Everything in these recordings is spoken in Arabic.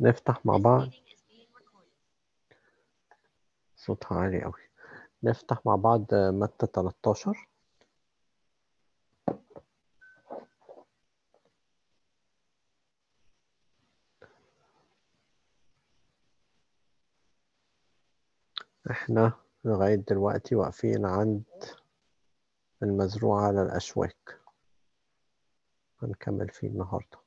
نفتح مع بعض. صوتها عالي أوي. نفتح مع بعض متى 13 إحنا لغاية دلوقتي واقفين عند المزروع على الأشواك. هنكمل فيه النهاردة.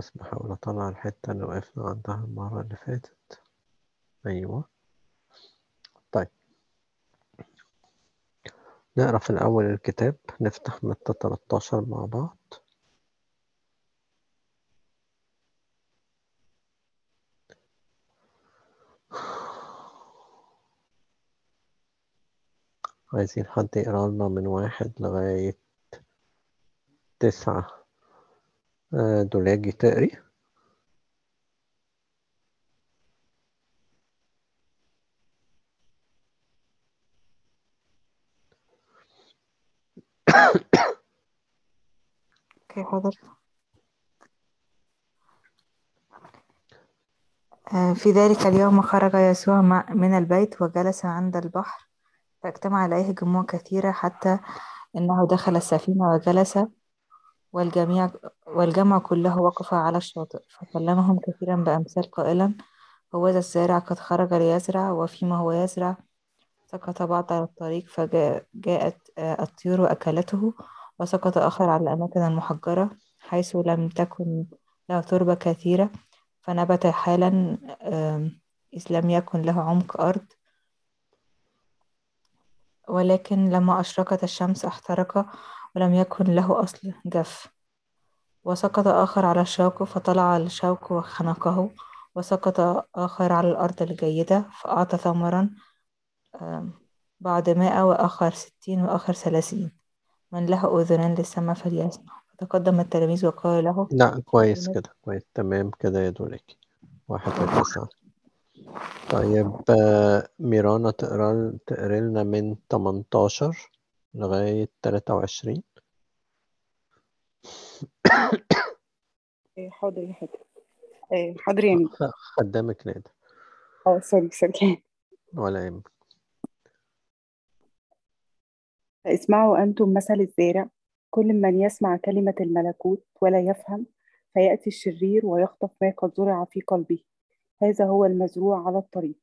بس بحاول أطلع الحتة اللي وقفنا عندها المرة اللي فاتت. أيوة. طيب. نقرأ في الأول الكتاب. نفتح متى 13 مع بعض. عايزين حد يقرأ لنا من واحد لغاية تسعة. آه، دولاجي تقري. أوكي حاضر. آه، في ذلك اليوم خرج يسوع من البيت وجلس عند البحر فاجتمع عليه جموع كثيرة حتى إنه دخل السفينة وجلس. والجميع والجمع كله وقف على الشاطئ فكلمهم كثيرا بأمثال قائلا هوذا الزارع قد خرج ليزرع وفيما هو يزرع؟ سقط بعض على الطريق فجاءت الطيور وأكلته وسقط آخر على الأماكن المحجرة حيث لم تكن له تربة كثيرة فنبت حالا إذ لم يكن له عمق أرض. ولكن لما أشرقت الشمس احترق ولم يكن له أصل جف وسقط آخر على الشوك فطلع الشوك وخنقه. وسقط آخر على الأرض الجيدة فأعطى ثمرا بعد مائة وآخر ستين وآخر ثلاثين. من له أذنان للسمع فليسمع. فتقدم التلاميذ وقال له لا كويس كده كويس. تمام كده يا دولاجي واحد لتسعة طيب آه، ميرانا تقرا تقرا لنا من 18 لغاية 23 إيه، حاضر يا حاضر إيه، حاضر يعني خدامك نادر. أه sorry sorry. ولا يهمك. اسمعوا أنتم مثل الزارع. كل من يسمع كلمة الملكوت ولا يفهم فيأتي الشرير ويخطف ما قد زرع في قلبه. هذا هو المزروع على الطريق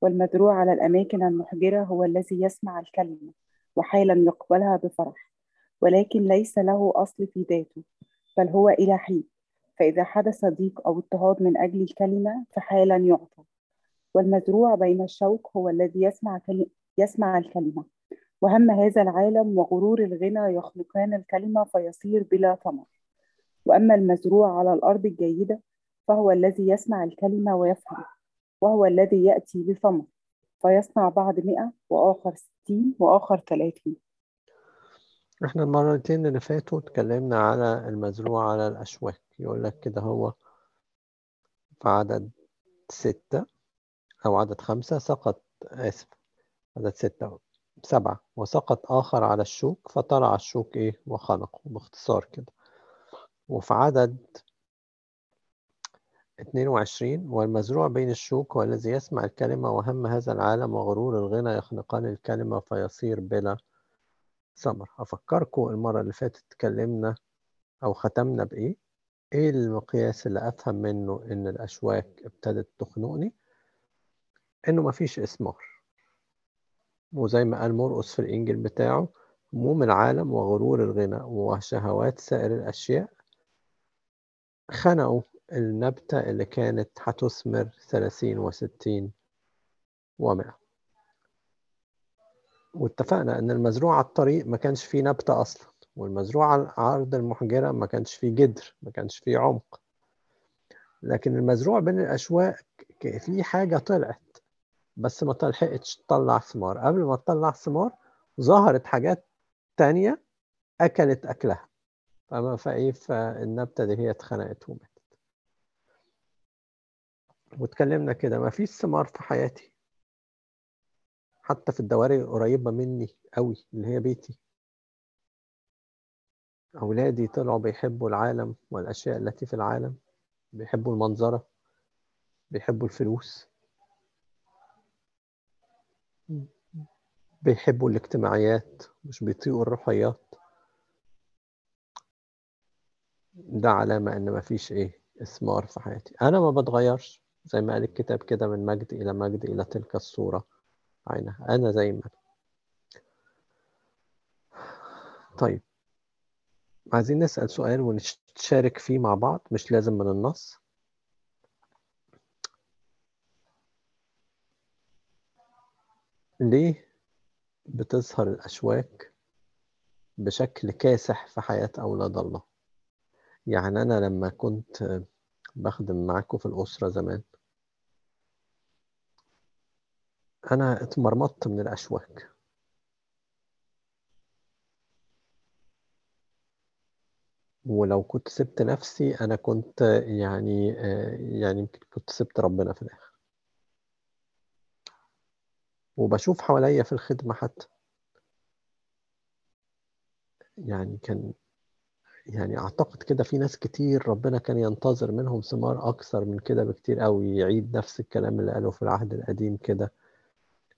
والمزروع على الأماكن المحجرة هو الذي يسمع الكلمة. وحالا يقبلها بفرح ولكن ليس له أصل في ذاته بل هو إلى حين فإذا حدث ضيق أو اضطهاد من أجل الكلمة فحالا يعطى. والمزروع بين الشوك هو الذي يسمع يسمع الكلمة. وهم هذا العالم وغرور الغنى يخلقان الكلمة فيصير بلا ثمر وأما المزروع على الأرض الجيدة فهو الذي يسمع الكلمة ويفهم وهو الذي يأتي بثمر فيصنع بعض مئة وآخر ستين وآخر ثلاثين إحنا المرتين اللي فاتوا اتكلمنا على المزروع على الأشواك. يقول لك كده هو في عدد ستة أو عدد خمسة سقط آسف عدد ستة سبعة وسقط آخر على الشوك فطلع الشوك إيه؟ وخنقه باختصار كده. وفي عدد 22 والمزروع بين الشوك هو الذي يسمع الكلمة وهم هذا العالم وغرور الغنى يخنقان الكلمة فيصير بلا ثمر. أفكركم المرة اللي فاتت اتكلمنا أو ختمنا بإيه؟ إيه المقياس اللي أفهم منه إن الأشواك ابتدت تخنقني؟ إنه مفيش إثمار وزي ما قال مرقس في الإنجيل بتاعه هموم العالم وغرور الغنى وشهوات سائر الأشياء خنقوا. النبتة اللي كانت هتثمر ثلاثين وستين ومائة واتفقنا إن المزروع على الطريق ما كانش فيه نبتة أصلا والمزروع على الأرض المحجرة ما كانش فيه جدر ما كانش فيه عمق. لكن المزروع بين الأشواك ك- في حاجة طلعت بس ما تلحقتش تطلع ثمار. قبل ما تطلع ثمار ظهرت حاجات تانية أكلت أكلها. فما فإيه فالنبتة دي هي اتخنقت وماتت. واتكلمنا كده ما فيش ثمار في حياتي حتى في الدواري قريبة مني قوي اللي هي بيتي. أولادي طلعوا بيحبوا العالم والأشياء التي في العالم بيحبوا المنظرة بيحبوا الفلوس بيحبوا الاجتماعيات مش بيطيقوا الروحيات ده علامة إن مفيش إيه إثمار في حياتي. أنا ما بتغيرش. زي ما قال الكتاب كده من مجد إلى مجد إلى تلك الصورة. عينها أنا زي ما طيب. عايزين نسأل سؤال ونشارك فيه مع بعض مش لازم من النص. ليه بتظهر الأشواك بشكل كاسح في حياة أولاد الله؟ يعني أنا لما كنت بخدم معاكم في الأسرة زمان أنا اتمرمطت من الأشواك. ولو كنت سبت نفسي أنا كنت يعني يعني يمكن كنت سبت ربنا في الآخر. وبشوف حواليا في الخدمة حتى. يعني كان يعني أعتقد كده في ناس كتير ربنا كان ينتظر منهم ثمار أكثر من كده بكتير قوي يعيد نفس الكلام اللي قاله في العهد القديم كده.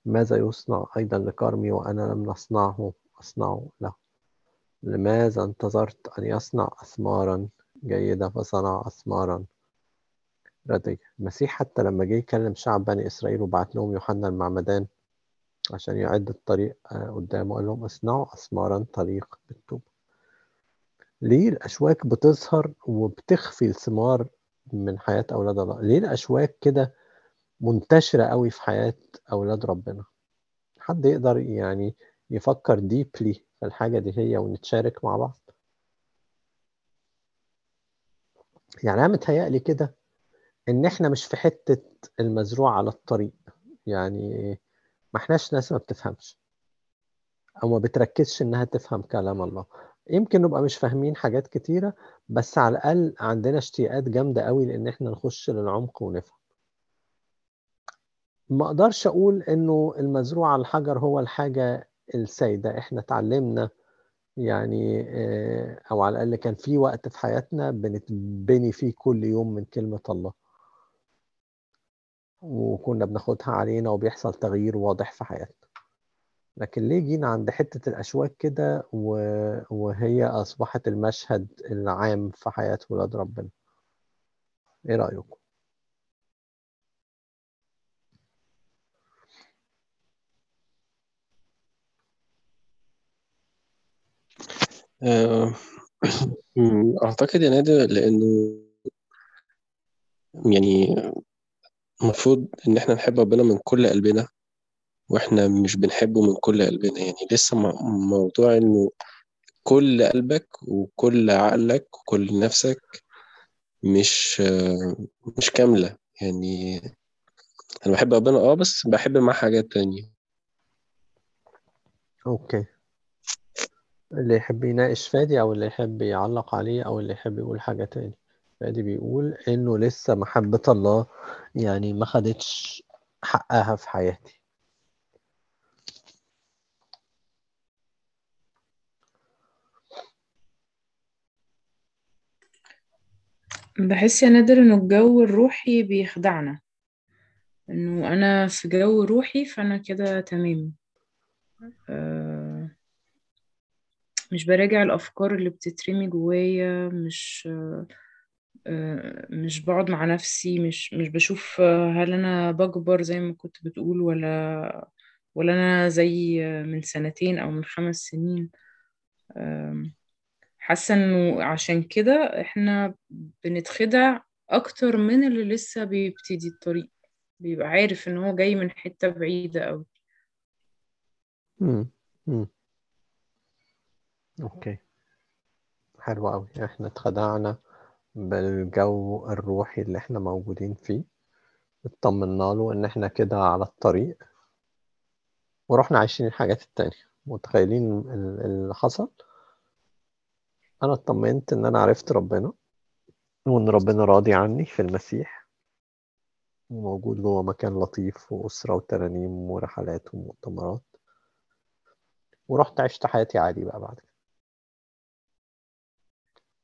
ماذا يصنع أيضا لكرمي وأنا لم نصنعه؟ أصنعه له. لماذا انتظرت أن يصنع أثمارا؟ جيدة فصنع أثمارا. ردية المسيح حتى لما جه يكلم شعب بني إسرائيل وبعت لهم يوحنا المعمدان عشان يعد الطريق قدامه قال لهم اصنعوا أثمارا طريق بالتوبة. ليه الأشواك بتظهر وبتخفي الثمار من حياة أولاد الله؟ ليه الأشواك كده منتشرة قوي في حياة أولاد ربنا. حد يقدر يعني يفكر ديبلي في الحاجة دي هي ونتشارك مع بعض؟ يعني أنا متهيألي كده إن إحنا مش في حتة المزروع على الطريق. يعني ما إحناش ناس ما بتفهمش أو ما بتركزش إنها تفهم كلام الله. يمكن نبقى مش فاهمين حاجات كتيرة بس على الأقل عندنا اشتياقات جامدة قوي لإن إحنا نخش للعمق ونفهم. ما أقدرش أقول إنه المزروع على الحجر هو الحاجة السائدة إحنا اتعلمنا يعني أو على الأقل كان في وقت في حياتنا بنتبني فيه كل يوم من كلمة الله. وكنا بناخدها علينا وبيحصل تغيير واضح في حياتنا. لكن ليه جينا عند حتة الأشواك كده وهي أصبحت المشهد العام في حياة ولاد ربنا؟ إيه رأيكم؟ أعتقد يا نادر لأنه يعني المفروض إن إحنا نحب ربنا من كل قلبنا وإحنا مش بنحبه من كل قلبنا. يعني لسه موضوع إنه كل قلبك وكل عقلك وكل نفسك مش مش كاملة. يعني أنا بحب ربنا أه بس بحب معاه حاجات تانية. أوكي. اللي يحب يناقش فادي أو اللي يحب يعلق عليه أو اللي يحب يقول حاجة تاني. فادي بيقول إنه لسه محبة الله يعني ما خدتش حقها في حياتي. بحس يا نادر إنه الجو الروحي بيخدعنا. إنه أنا في جو روحي فأنا كده تمام. آه مش براجع الأفكار اللي بتترمي جوايا مش آه مش بقعد مع نفسي مش مش بشوف هل أنا بكبر زي ما كنت بتقول ولا ولا أنا زي من سنتين أو من خمس سنين. آه حاسة إنه عشان كده إحنا بنتخدع أكتر من اللي لسه بيبتدي الطريق. بيبقى عارف إن هو جاي من حتة بعيدة أوي. أوكي. حلو أوي. إحنا اتخدعنا بالجو الروحي اللي إحنا موجودين فيه. اطمنا له إن إحنا كده على الطريق. ورحنا عايشين الحاجات التانية. متخيلين اللي حصل؟ أنا اطمنت إن أنا عرفت ربنا وإن ربنا راضي عني في المسيح. وموجود جوه مكان لطيف وأسرة وترانيم ورحلات ومؤتمرات. ورحت عشت حياتي عادي بقى بعد كده.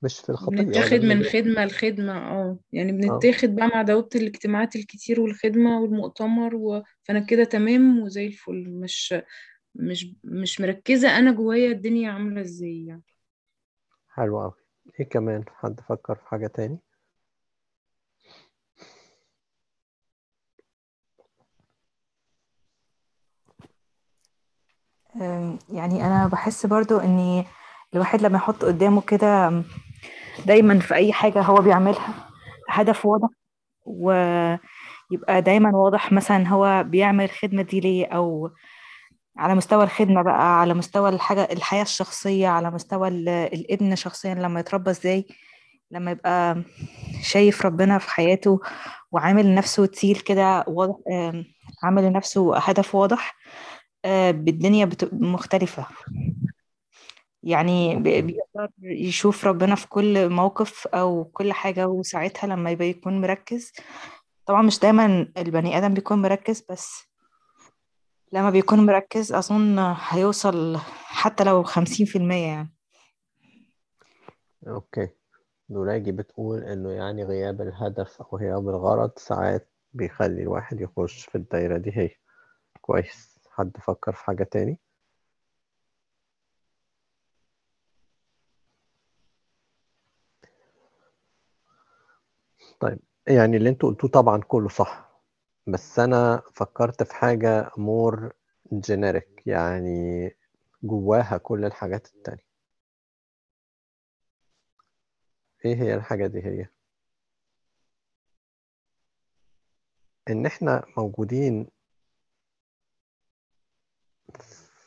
مش في الخطية بنتاخد ولا من خدمة لخدمة آه. يعني آه. بنتاخد بقى مع داوود الاجتماعات الكتير والخدمة والمؤتمر و... فأنا كده تمام وزي الفل. مش مش مش مركزة أنا جوايا الدنيا عاملة إزاي يعني. حلو أوي. إيه كمان؟ حد فكر في حاجة تاني؟ يعني أنا بحس برضو إن الواحد لما يحط قدامه كده دايما في أي حاجة هو بيعملها هدف واضح ويبقى دايما واضح مثلا هو بيعمل الخدمة دي ليه أو على مستوى الخدمة بقى على مستوى الحاجة الحياة الشخصية على مستوى ال- الابن شخصيا لما يتربى إزاي لما يبقى شايف ربنا في حياته وعامل لنفسه تيل كده واضح عامل لنفسه هدف واضح آه، بالدنيا مختلفة. يعني بيقدر يشوف ربنا في كل موقف أو كل حاجة وساعتها لما يبقى يكون مركز. طبعا مش دايما البني آدم بيكون مركز بس لما بيكون مركز أظن هيوصل حتى لو خمسين في المية يعني. أوكي. نوراجي بتقول إنه يعني غياب الهدف أو غياب الغرض ساعات بيخلي الواحد يخش في الدايرة دي. هي. كويس. حد فكر في حاجة تاني؟ طيب يعني اللي أنتوا قلتوه طبعا كله صح بس أنا فكرت في حاجة more generic يعني جواها كل الحاجات التانية. إيه هي الحاجة دي هي؟ إن إحنا موجودين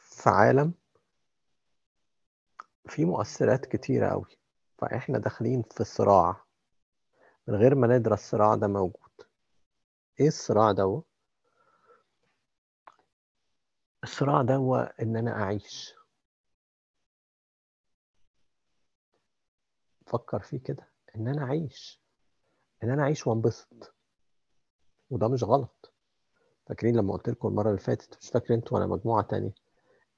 في عالم فيه مؤثرات كتيرة قوي فإحنا داخلين في صراع. من غير ما ندرى الصراع ده موجود. إيه الصراع ده؟ الصراع ده هو إن أنا أعيش. فكر فيه كده. إن أنا أعيش. إن أنا أعيش وانبسط. وده مش غلط. فاكرين لما قلت لكم المرة اللي فاتت مش فاكر أنتوا ولا مجموعة تانية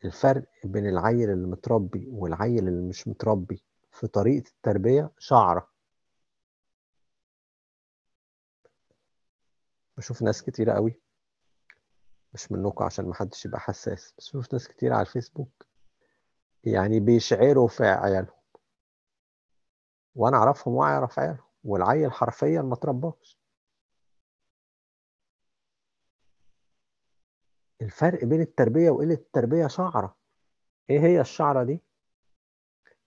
الفرق بين العيل اللي متربي والعيل اللي مش متربي في طريقة التربية؟ شعرة. بشوف ناس كتيرة قوي مش منكم عشان محدش يبقى حساس بس بشوف ناس كتير على الفيسبوك يعني بيشعروا في عيالهم. وأنا أعرفهم وأعرف عيالهم والعيل حرفيا ما ترباش الفرق بين التربية وقلة التربية شعرة. إيه هي الشعرة دي؟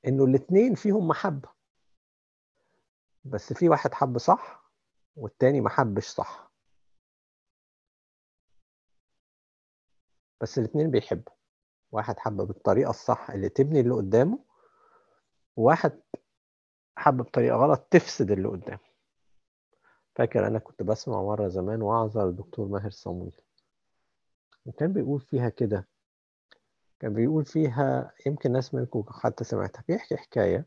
إنه الاتنين فيهم محبة. بس في واحد حب صح والتاني ما حبش صح. بس الاتنين بيحبوا. واحد حب بالطريقة الصح اللي تبني اللي قدامه وواحد حب بطريقة غلط تفسد اللي قدامه. فاكر أنا كنت بسمع مرة زمان وعظة للدكتور ماهر صمويل. وكان بيقول فيها كده كان بيقول فيها يمكن ناس منكم حتى سمعتها بيحكي حكاية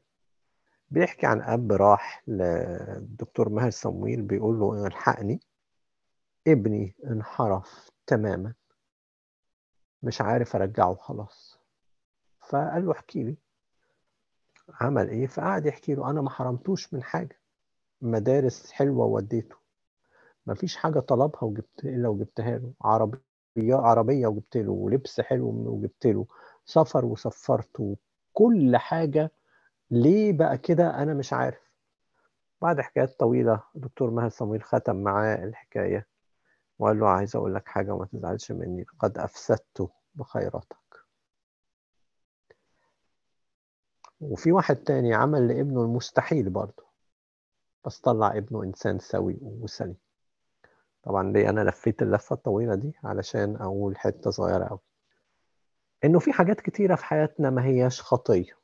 بيحكي عن أب راح للدكتور ماهر صمويل بيقول له الحقني ابني انحرف تماما. مش عارف أرجعه خلاص. فقال له احكي لي. عمل إيه؟ فقعد يحكي له. أنا ما حرمتوش من حاجة. مدارس حلوة وديته. ما فيش حاجة طلبها وجبت إلا وجبتها له. عربية عربية وجبت له. ولبس حلو وجبت له. سفر وسفرته كل حاجة. ليه بقى كده؟ أنا مش عارف. بعد حكايات طويلة دكتور ماهر صمويل ختم معاه الحكاية. وقال له عايز أقول لك حاجة وما تزعلش مني قد افسدته بخيراتك. وفي واحد تاني عمل لابنه المستحيل برضه بس طلع ابنه إنسان سوي وسليم. طبعا ليه أنا لفيت اللفة الطويلة دي؟ علشان أقول حتة صغيرة أوي. إنه في حاجات كتيرة في حياتنا ما هياش خطية.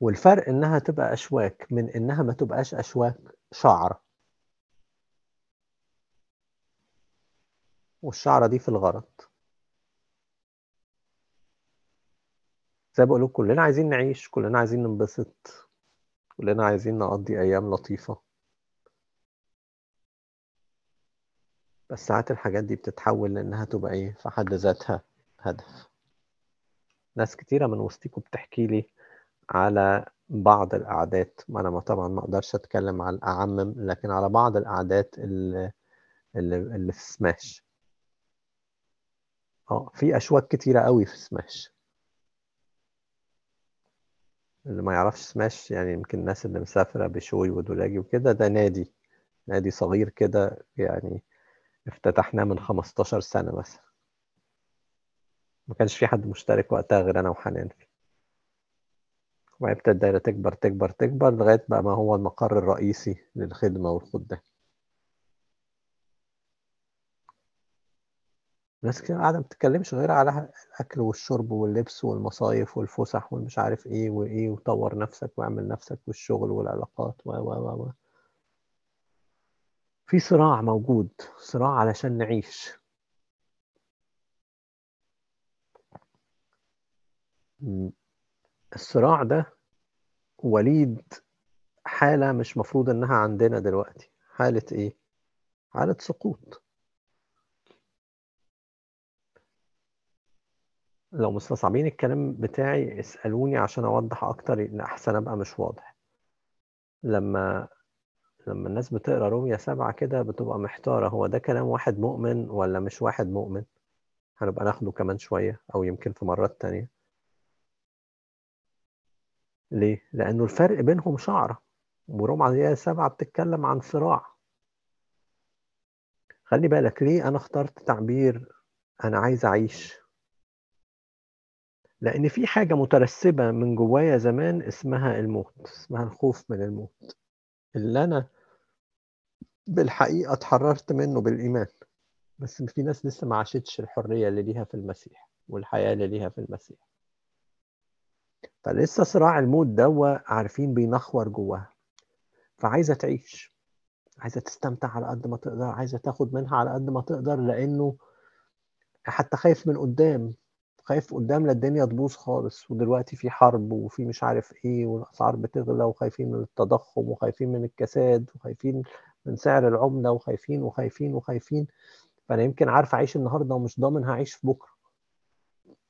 والفرق إنها تبقى أشواك من إنها ما تبقاش أشواك شعرة والشعرة دي في الغرض. زي بقول لكم كلنا عايزين نعيش كلنا عايزين ننبسط كلنا عايزين نقضي أيام لطيفة. بس ساعات الحاجات دي بتتحول لأنها تبقى إيه؟ في حد ذاتها هدف. ناس كتيرة من وسطيكم بتحكي لي على بعض القعدات. ما أنا ما طبعا ما أقدرش أتكلم على الأعمم لكن على بعض القعدات اللي, اللي في سماش. آه في أشواك كتيرة قوي في سماش. اللي ما يعرفش سماش يعني يمكن الناس اللي مسافرة بشوي ودولاجي وكده ده نادي نادي صغير كده يعني افتتحناه من 15 سنة مثلا. ما كانش في حد مشترك وقتها غير أنا وحنان. فيه وبعدين ابتدت الدايرة تكبر تكبر تكبر لغاية بقى ما هو المقر الرئيسي للخدمة والخدام ناس كتير قاعدة ما بتتكلمش غير على الأكل والشرب واللبس والمصايف والفسح والمش عارف إيه وإيه وطور نفسك واعمل نفسك والشغل والعلاقات و و و و. في صراع موجود صراع علشان نعيش. الصراع ده وليد حالة مش مفروض إنها عندنا دلوقتي. حالة إيه؟ حالة سقوط. لو مستصعبين الكلام بتاعي اسألوني عشان أوضح أكتر لأن أحسن أبقى مش واضح. لما لما الناس بتقرأ رومية سبعة كده بتبقى محتارة هو ده كلام واحد مؤمن ولا مش واحد مؤمن؟ هنبقى ناخده كمان شوية أو يمكن في مرات تانية. ليه؟ لأنه الفرق بينهم شعرة ورومية سبعة بتتكلم عن صراع. خلي بالك ليه أنا اخترت تعبير أنا عايز أعيش؟ لأن في حاجة مترسبة من جوايا زمان اسمها الموت اسمها الخوف من الموت. اللي أنا بالحقيقة اتحررت منه بالإيمان. بس في ناس لسه ما عاشتش الحرية اللي ليها في المسيح والحياة اللي ليها في المسيح. فلسه صراع الموت دوا عارفين بينخور جواها. فعايزة تعيش. عايزة تستمتع على قد ما تقدر. عايزة تاخد منها على قد ما تقدر لأنه حتى خايف من قدام. خايف قدام لا الدنيا تبوظ خالص ودلوقتي في حرب وفي مش عارف إيه والأسعار بتغلى وخايفين من التضخم وخايفين من الكساد وخايفين من سعر العملة وخايفين وخايفين وخايفين. فأنا يمكن عارف أعيش النهارده ومش ضامن هعيش في بكرة.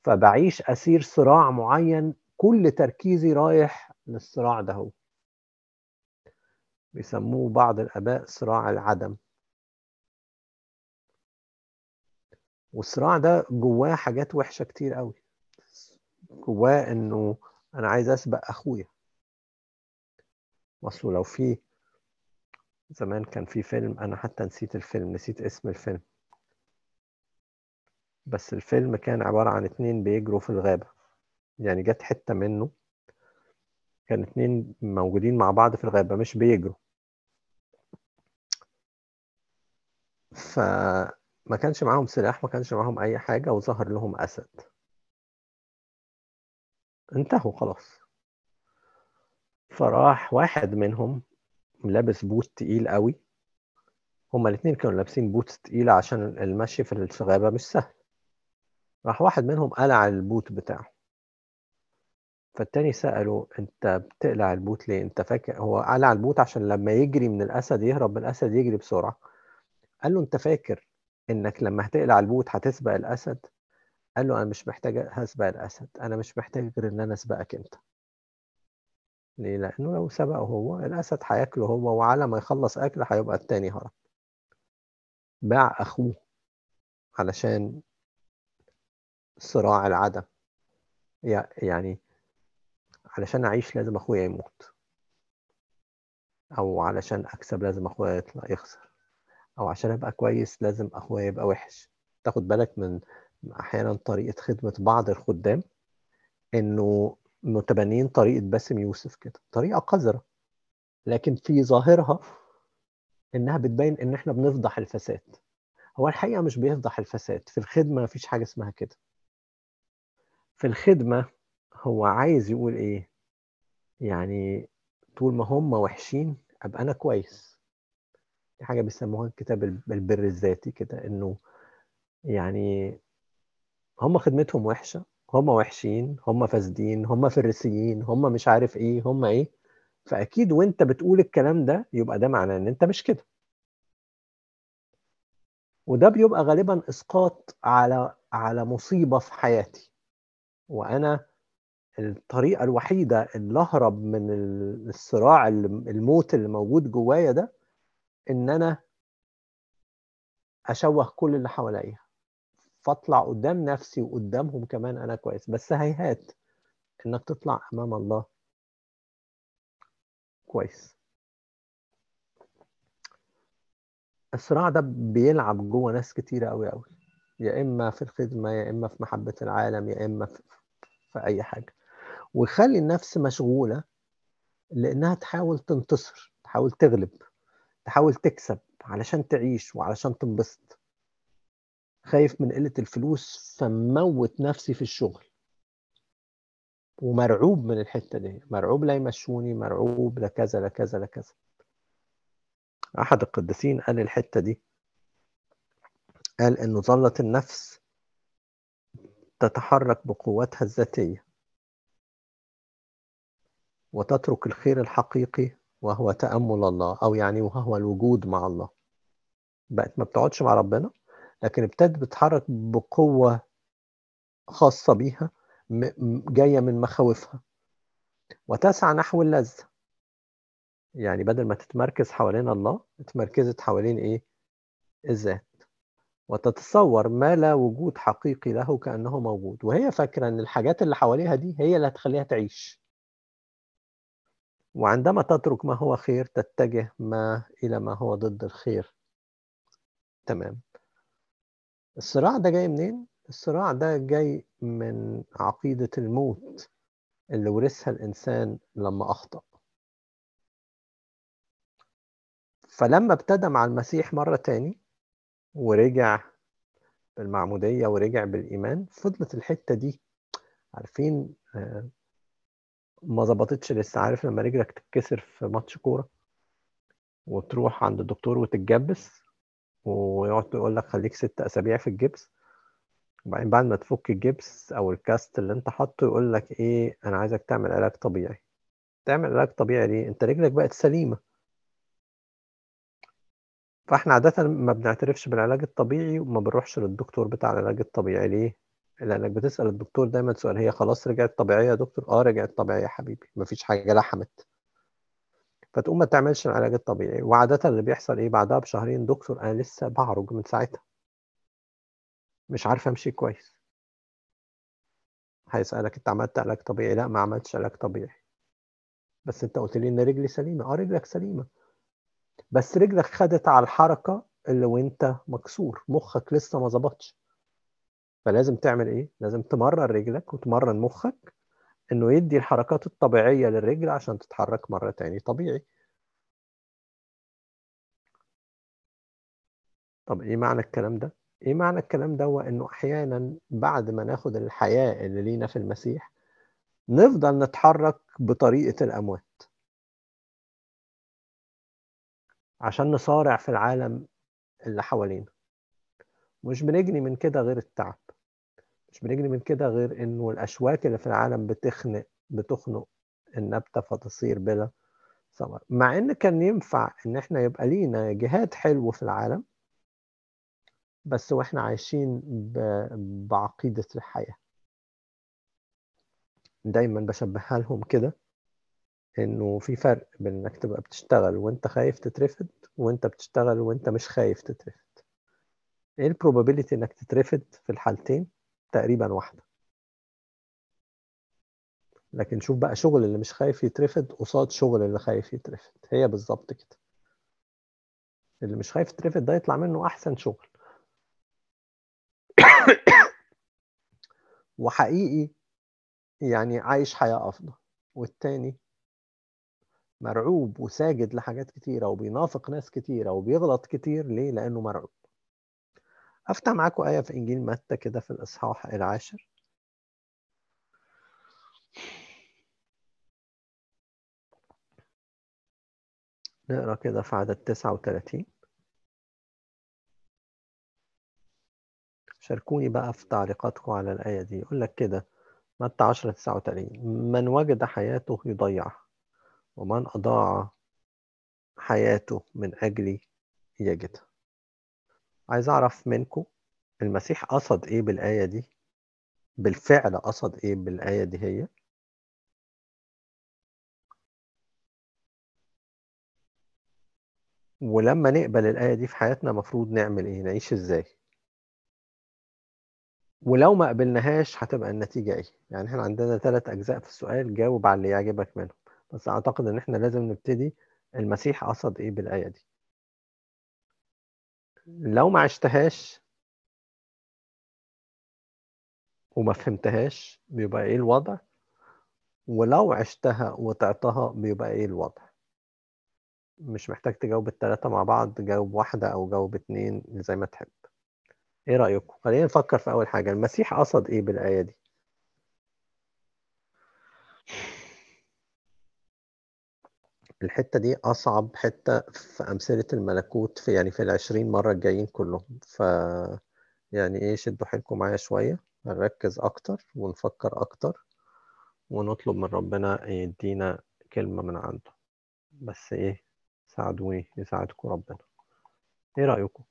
فبعيش أسير صراع معين كل تركيزي رايح للصراع ده هو. بيسموه بعض الآباء صراع العدم. والصراع ده جواه حاجات وحشة كتير قوي. جواه إنه أنا عايز أسبق أخويا. اصله لو في زمان كان في فيلم أنا حتى نسيت الفيلم نسيت اسم الفيلم. بس الفيلم كان عبارة عن اتنين بيجروا في الغابة. يعني جت حتة منه كان اتنين موجودين مع بعض في الغابة مش بيجروا. فما كانش معاهم سلاح ما كانش معاهم أي حاجة وظهر لهم أسد. انتهوا خلاص. فراح واحد منهم لابس بوت تقيل قوي. هما الاتنين كانوا لابسين بوت تقيلة عشان المشي في الغابة مش سهل. راح واحد منهم قلع البوت بتاعه. فالتاني سأله أنت بتقلع البوت ليه؟ أنت فاكر هو قلع البوت عشان لما يجري من الأسد يهرب من الأسد يجري بسرعة. قال له أنت فاكر إنك لما هتقلع البوت هتسبق الأسد؟ قال له أنا مش محتاج هسبق الأسد أنا مش محتاج غير إن أنا أسبقك أنت. ليه؟ لأنه لو سبقه هو الأسد هياكله هو وعلى ما يخلص أكل هيبقى التاني هرب. باع أخوه علشان صراع العدم. يعني علشان أعيش لازم أخويا يموت. أو علشان أكسب لازم أخويا يطلع يخسر. أو عشان أبقى كويس لازم أخويا يبقى وحش. تاخد بالك من أحيانا طريقة خدمة بعض الخدام إنه متبنين طريقة باسم يوسف كده طريقة قذرة. لكن في ظاهرها إنها بتبين إن إحنا بنفضح الفساد. هو الحقيقة مش بيفضح الفساد في الخدمة مفيش حاجة اسمها كده. في الخدمة هو عايز يقول إيه؟ يعني طول ما هم وحشين أبقى أنا كويس. دي حاجة بيسموها الكتاب البر الذاتي كده إنه يعني هم خدمتهم وحشة هم وحشين هم فاسدين هم فريسيين هم مش عارف إيه هم إيه. فأكيد وأنت بتقول الكلام ده يبقى ده معناه إن أنت مش كده. وده بيبقى غالبا إسقاط على على مصيبة في حياتي. وأنا الطريقة الوحيدة اللي أهرب من الصراع الموت اللي موجود جوايا ده إن أنا أشوه كل اللي حواليا فاطلع قدام نفسي وقدامهم كمان أنا كويس. بس هيهات إنك تطلع أمام الله كويس. الصراع ده بيلعب جوه ناس كتيرة قوي قوي يا إما في الخدمة يا إما في محبة العالم يا إما في, في أي حاجة. ويخلي النفس مشغولة لإنها تحاول تنتصر تحاول تغلب. تحاول تكسب علشان تعيش وعلشان تنبسط. خايف من قلة الفلوس فموت نفسي في الشغل. ومرعوب من الحتة دي مرعوب لا يمشوني مرعوب لكذا لكذا لكذا أحد القديسين قال الحتة دي. قال إنه ظلت النفس تتحرك بقوتها الذاتية. وتترك الخير الحقيقي وهو تأمل الله أو يعني وهو الوجود مع الله. بقت ما بتقعدش مع ربنا لكن ابتدت بتتحرك بقوة خاصة بيها جاية من مخاوفها. وتسعى نحو اللذة. يعني بدل ما تتمركز حوالين الله اتمركزت حوالين إيه؟ الذات. وتتصور ما لا وجود حقيقي له كأنه موجود. وهي فاكرة إن الحاجات اللي حواليها دي هي اللي هتخليها تعيش. وعندما تترك ما هو خير تتجه ما إلى ما هو ضد الخير. تمام. الصراع ده جاي منين؟ الصراع ده جاي من عقيدة الموت اللي ورثها الإنسان لما أخطأ. فلما ابتدى مع المسيح مرة تاني ورجع بالمعمودية ورجع بالإيمان فضلت الحتة دي. عارفين ما ظبطتش لسه. عارف لما رجلك تتكسر في ماتش كورة وتروح عند الدكتور وتتجبس ويقعد يقول لك خليك ست أسابيع في الجبس وبعدين بعد ما تفك الجبس أو الكاست اللي أنت حاطه يقول لك إيه أنا عايزك تعمل علاج طبيعي. تعمل علاج طبيعي ليه؟ أنت رجلك بقت سليمة. فإحنا عادة ما بنعترفش بالعلاج الطبيعي وما بنروحش للدكتور بتاع العلاج الطبيعي ليه؟ لأنك بتسأل الدكتور دايما سؤال هي خلاص رجعت طبيعية يا دكتور؟ آه رجعت طبيعية يا حبيبي مفيش حاجة لحمت. فتقوم ما تعملش العلاج الطبيعي. وعادة اللي بيحصل إيه؟ بعدها بشهرين دكتور أنا لسه بعرج من ساعتها. مش عارف أمشي كويس. هيسألك أنت عملت علاج طبيعي؟ لا ما عملتش علاج طبيعي. بس أنت قلت لي إن رجلي سليمة. آه رجلك سليمة. بس رجلك خدت على الحركة اللي وأنت مكسور. مخك لسه ما ظبطش. فلازم تعمل إيه؟ لازم تمرن رجلك وتمرن مخك إنه يدي الحركات الطبيعية للرجل عشان تتحرك مرة تاني طبيعي. طب إيه معنى الكلام ده؟ إيه معنى الكلام ده؟ إنه أحيانا بعد ما ناخد الحياة اللي لينا في المسيح نفضل نتحرك بطريقة الأموات. عشان نصارع في العالم اللي حوالينا. مش بنجني من كده غير التعب. مش بنجني من كده غير إنه الأشواك اللي في العالم بتخنق بتخنق النبتة فتصير بلا ثمر. مع إن كان ينفع إن إحنا يبقى لينا جهاد حلو في العالم بس وإحنا عايشين بعقيدة الحياة. دايما بشبهها لهم كده إنه في فرق بين إنك تبقى بتشتغل وإنت خايف تترفد وإنت بتشتغل وإنت مش خايف تترفد. إيه البروبابيليتي إنك تترفد في الحالتين؟ تقريبا واحدة. لكن شوف بقى شغل اللي مش خايف يترفد قصاد شغل اللي خايف يترفد هي بالظبط كده. اللي مش خايف يترفد ده يطلع منه أحسن شغل. وحقيقي يعني عايش حياة أفضل. والتاني مرعوب وساجد لحاجات كتيرة وبينافق ناس كتيرة وبيغلط كتير. ليه؟ لأنه مرعوب. أفتح معاكم آية في إنجيل متى كده في الإصحاح العاشر؟ نقرأ كده في عدد تسعة وتلاتين. شاركوني بقى في تعليقاتكم على الآية دي. يقول لك كده متى 10 39 من وجد حياته يضيعها ومن أضاع حياته من أجلي يجدها عايز أعرف منكم المسيح قصد إيه بالآية دي؟ بالفعل قصد إيه بالآية دي هي؟ ولما نقبل الآية دي في حياتنا مفروض نعمل إيه؟ نعيش إزاي؟ ولو ما قبلناهاش هتبقى النتيجة إيه؟ يعني إحنا عندنا ثلاث أجزاء في السؤال جاوب على اللي يعجبك منهم. بس أعتقد إن إحنا لازم نبتدي المسيح قصد إيه بالآية دي؟ لو ما عشتهاش وما فهمتهاش بيبقى إيه الوضع؟ ولو عشتها وطعتها بيبقى إيه الوضع؟ مش محتاج تجاوب التلاتة مع بعض جاوب واحدة أو جاوب اتنين زي ما تحب. إيه رأيكم؟ خلينا نفكر في أول حاجة المسيح قصد إيه بالآية دي؟ الحتة دي أصعب حتة في أمثلة الملكوت في يعني في العشرين مرة الجايين كلهم. ف يعني إيه شدوا حيلكم معايا شوية. نركز أكتر ونفكر أكتر ونطلب من ربنا يدينا كلمة من عنده. بس إيه ساعدوني يساعدكم ربنا. إيه رأيكم؟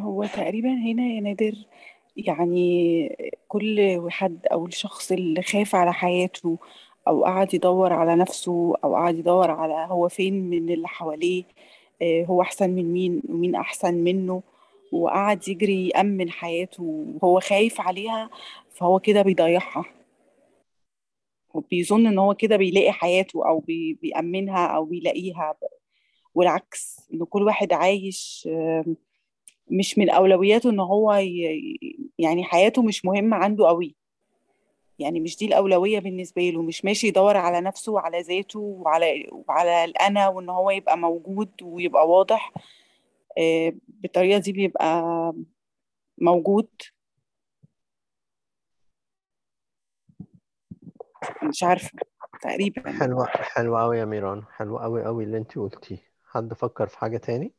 هو تقريبا هنا يا نادر يعني كل حد أو الشخص اللي خاف على حياته أو قعد يدور على نفسه أو قعد يدور على هو فين من اللي حواليه آه، هو أحسن من مين ومين أحسن منه وقعد يجري يأمن حياته وهو خايف عليها فهو كده بيضيعها وبيظن إن هو كده بيلاقي حياته بي- بيأمنها أو بيلاقيها والعكس إن كل واحد عايش مش من أولوياته إن هو. يعني حياته مش مهمة عنده قوي يعني مش دي الأولوية بالنسبة له مش ماشي يدور على نفسه وعلى ذاته وعلى وعلى الأنا وإن هو يبقى موجود ويبقى واضح آه، بالطريقة دي بيبقى موجود. مش عارفة تقريبا. حلوة حلوة أوي يا ميران حلوة أوي أوي اللي انت قلتيه. حد فكر في حاجة تاني؟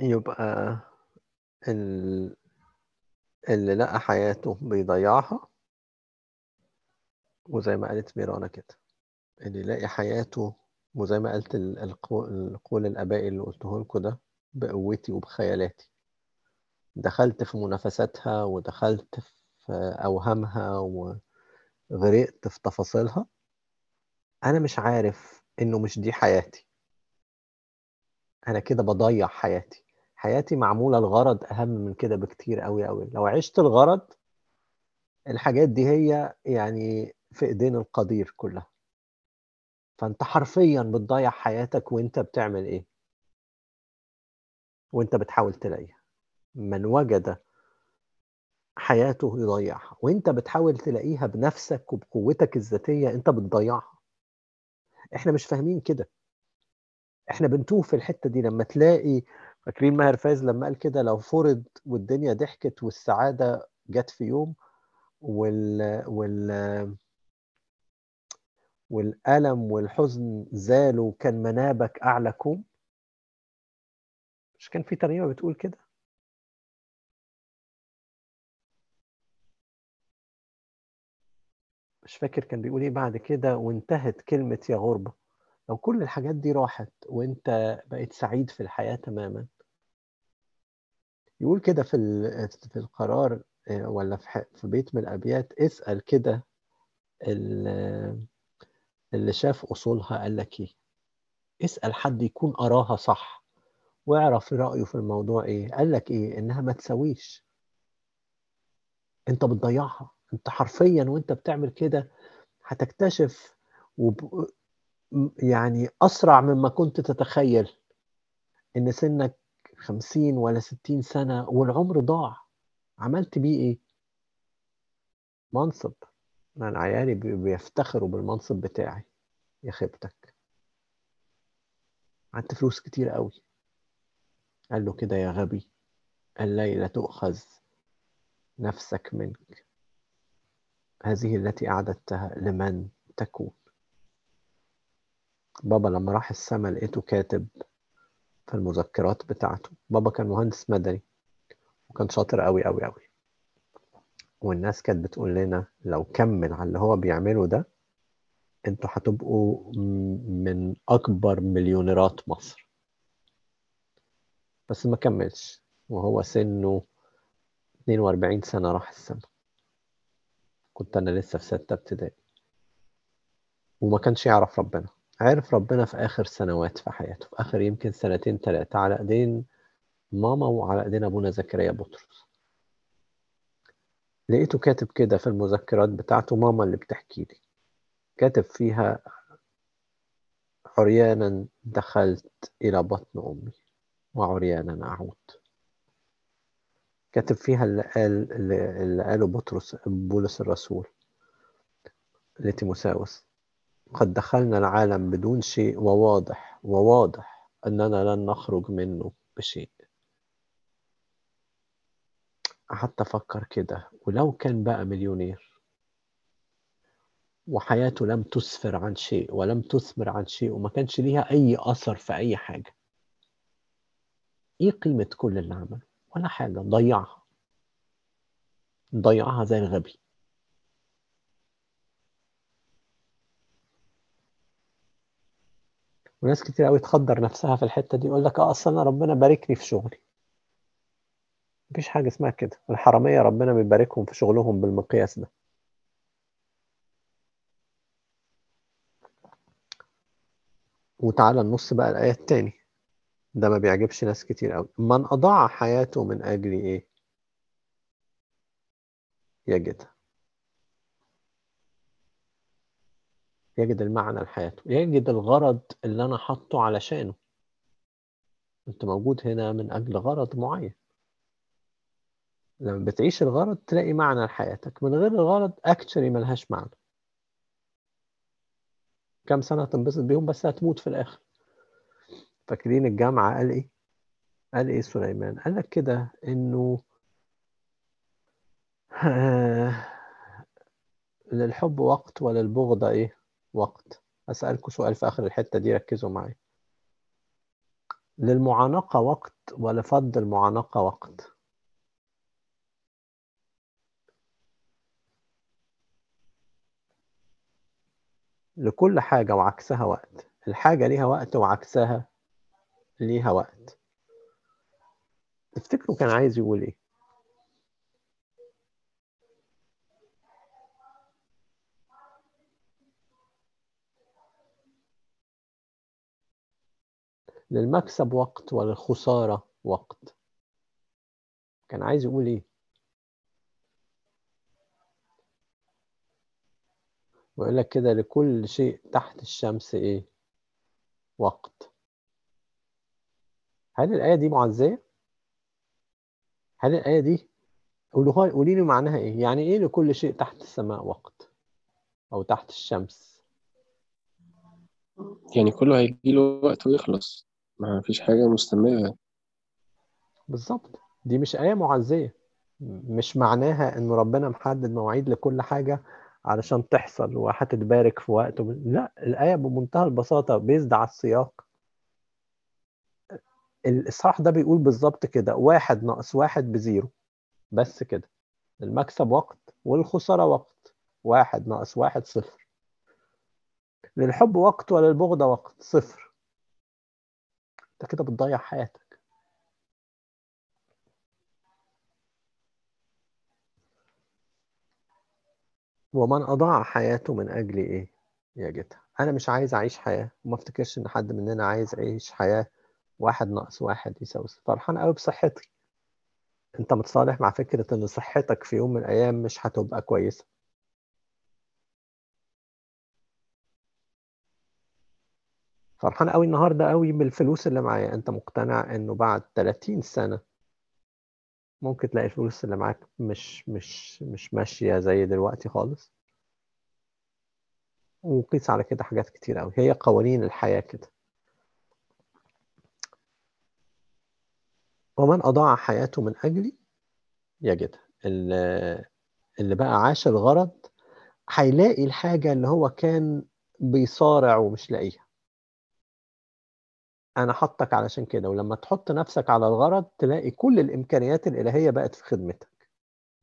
يبقى ال- اللي لقى حياته بيضيعها وزي ما قالت ميرانا كده اللي يلاقي حياته وزي ما القو- القول الآبائي اللي قلته لكم ده بقوتي وبخيالاتي. دخلت في منافساتها ودخلت في أوهامها وغرقت في تفاصيلها. أنا مش عارف إنه مش دي حياتي. أنا كده بضيع حياتي. حياتي معمولة لغرض أهم من كده بكتير أوي أوي. لو عشت الغرض الحاجات دي هي يعني في إيدين القدير كلها. فأنت حرفيا بتضيع حياتك وأنت بتعمل إيه؟ وأنت بتحاول تلاقيها. من وجد حياته يضيعها. وأنت بتحاول تلاقيها بنفسك وبقوتك الذاتية أنت بتضيعها. إحنا مش فاهمين كده. إحنا بنتوه في الحتة دي. لما تلاقي فاكرين ماهر فايز لما قال كده؟ لو فرض والدنيا ضحكت والسعادة جت في يوم وال وال والألم والحزن زالوا كان منابك أعلى كوم؟ مش كان في ترنيمة بتقول كده؟ مش فاكر كان بيقول إيه بعد كده. وانتهت كلمة يا غربة. لو كل الحاجات دي راحت وانت بقيت سعيد في الحياة تماما يقول كده في في القرار آه، ولا في في بيت من الأبيات اسأل كده ال- اللي شاف أصولها قال لك إيه. اسأل حد يكون قراها صح واعرف رأيه في الموضوع إيه. قال لك إيه؟ إنها ما تسويش أنت بتضيعها. أنت حرفيا وأنت بتعمل كده هتكتشف وب... يعني أسرع مما كنت تتخيل إن سنك خمسين ولا ستين سنة والعمر ضاع. عملت بيه إيه؟ منصب. أنا عيالي بي- بيفتخروا بالمنصب بتاعي يا خيبتك. عندت فلوس كتير قوي. قال له كده يا غبي الليلة تؤخذ نفسك منك. هذه التي أعددتها لمن تكون. بابا لما راح السما لقيته كاتب في المذكرات بتاعته. بابا كان مهندس مدني وكان شاطر قوي قوي قوي والناس كانت بتقول لنا لو كمل على اللي هو بيعمله ده أنتوا هتبقوا من أكبر مليونيرات مصر. بس ما كملش. وهو سنه 42 سنة راح السما كنت أنا لسه في ستة ابتدائي. وما كانش يعرف ربنا. عرف ربنا في آخر سنوات في حياته في آخر يمكن سنتين ثلاثة على إيدين ماما وعلى إيدين أبونا زكريا بطرس. لقيته كاتب كده في المذكرات بتاعته ماما اللي بتحكي لي. كاتب فيها عريانا دخلت إلى بطن أمي وعريانا أعود. كاتب فيها اللي قال اللي قاله بطرس بولس الرسول لتيموساوس قد دخلنا العالم بدون شيء وواضح وواضح أننا لن نخرج منه بشيء. قعدت أفكر كده ولو كان بقى مليونير وحياته لم تسفر عن شيء ولم تثمر عن شيء وما كانش ليها أي أثر في أي حاجة إيه قيمة كل اللي عمله؟ ولا حاجة ضيعها ضيعها زي الغبي. وناس كتير قوي تخدر نفسها في الحتة دي يقول لك آه أصل أنا ربنا باركني في شغلي. مفيش حاجة اسمها كده. الحرامية ربنا بيباركهم في شغلهم بالمقياس ده. وتعالى نبص بقى الآية التاني ده ما بيعجبش ناس كتير قوي. من أضاع حياته من أجل إيه؟ يجدها يجد المعنى لحياته يجد الغرض اللي أنا حاطه علشانه أنت موجود هنا من أجل غرض معين لما بتعيش الغرض تلاقي معنى لحياتك من غير الغرض اكشلي ملهاش معنى كام سنة هتنبسط بيهم بس هتموت في الآخر فاكرين الجامعة قال إيه؟ قال إيه سليمان؟ قال لك كده إنه للحب وقت وللبغض إيه؟ وقت. أسألكم سؤال في آخر الحتة دي ركزوا معايا للمعانقة وقت ولفض المعانقة وقت. لكل حاجة وعكسها وقت. الحاجة ليها وقت وعكسها ليها وقت. تفتكروا كان عايز يقول إيه؟ للمكسب وقت وللخسارة وقت كان عايز يقول إيه ويقول لك كده لكل شيء تحت الشمس إيه وقت هل الآية دي معزية؟ هل الآية دي قولوها قولي لي معناها إيه؟ يعني إيه لكل شيء تحت السماء وقت؟ أو تحت الشمس؟ يعني كله هيجي له وقت ويخلص ما فيش حاجة مستمرة. بالظبط. دي مش آية معزية. مش معناها إن ربنا محدد مواعيد لكل حاجة علشان تحصل وهتتبارك في وقت. لا الآية بمنتهى البساطة بيزد على السياق. الإصحاح ده بيقول بالظبط كده واحد ناقص واحد بزيرو. بس كده. المكسب وقت والخسارة وقت. واحد ناقص واحد صفر. للحب وقت وللبغض وقت صفر. انت كده بتضيع حياتك. ومن أضاع حياته من أجل إيه؟ يجدها أنا مش عايز أعيش حياة. وما أفتكرش إن حد مننا عايز يعيش حياة واحد ناقص واحد يساوي فرحان قوي بصحتي أنت متصالح مع فكرة إن صحتك في يوم من الأيام مش هتبقى كويسة. فرحان قوي النهارده قوي بالفلوس اللي معايا. انت مقتنع انه بعد 30 سنة ممكن تلاقي الفلوس اللي معاك مش مش مش ماشية زي دلوقتي خالص؟ وقيس على كده حاجات كتير قوي. هي قوانين الحياة كده. ومن أضاع حياته من أجلي؟ يجدها اللي اللي بقى عاش الغرض هيلاقي الحاجة اللي هو كان بيصارع ومش لاقيها. أنا حطك علشان كده ولما تحط نفسك على الغرض تلاقي كل الإمكانيات الإلهية بقت في خدمتك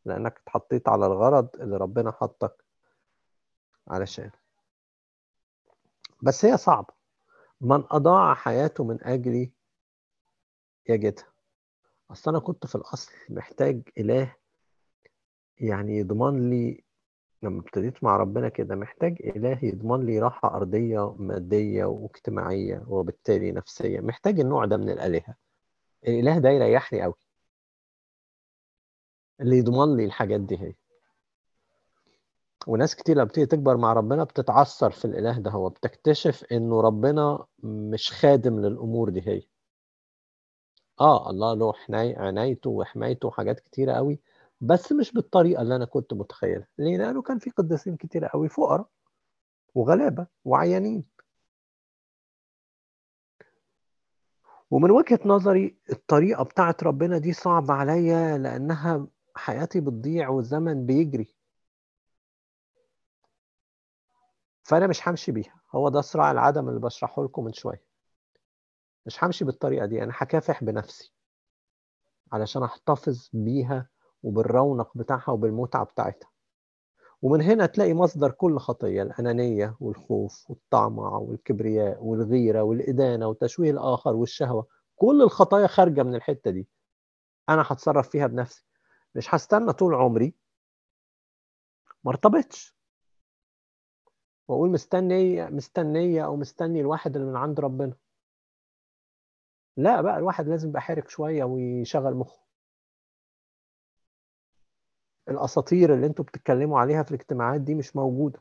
لأنك اتحطيت على الغرض اللي ربنا حطك علشان بس هي صعبة. من أضاع حياته من أجلي يجدها. أصل أنا كنت في الأصل محتاج إله يعني يضمن لي لما ابتديت مع ربنا كده محتاج إله يضمن لي راحة أرضية مادية واجتماعية وبالتالي نفسية محتاج النوع ده من الآلهة. الإله ده يريحني قوي اللي يضمن لي الحاجات دي هي. وناس كتير لما بتيجي تكبر مع ربنا بتتعثر في الإله ده هو بتكتشف إنه ربنا مش خادم للأمور دي هي. آه الله له عنايته وحمايته وحاجات كتيرة قوي بس مش بالطريقة اللي أنا كنت متخيلها ليه؟ لأنه كان في قديسين كتيرة قوي فقراء وغلابة وعيانين. ومن وجهة نظري الطريقة بتاعت ربنا دي صعبة عليا لأنها حياتي بتضيع والزمن بيجري. فأنا مش همشي بيها. هو ده صراع العدم اللي بشرحه لكم من شوية. مش همشي بالطريقة دي أنا هكافح بنفسي علشان أحتفظ بيها وبالرونق بتاعها وبالمتعة بتاعتها. ومن هنا تلاقي مصدر كل خطية الأنانية والخوف والطمع والكبرياء والغيرة والإدانة وتشويه الآخر والشهوة. كل الخطايا خارجة من الحتة دي. أنا هتصرف فيها بنفسي. مش هستنى طول عمري. ما ارتبطش. وأقول مستني مستنية أو مستني الواحد اللي من عند ربنا. لا بقى الواحد لازم يبقى حارك شوية ويشغل مخه. الأساطير اللي أنتوا بتتكلموا عليها في الاجتماعات دي مش موجودة.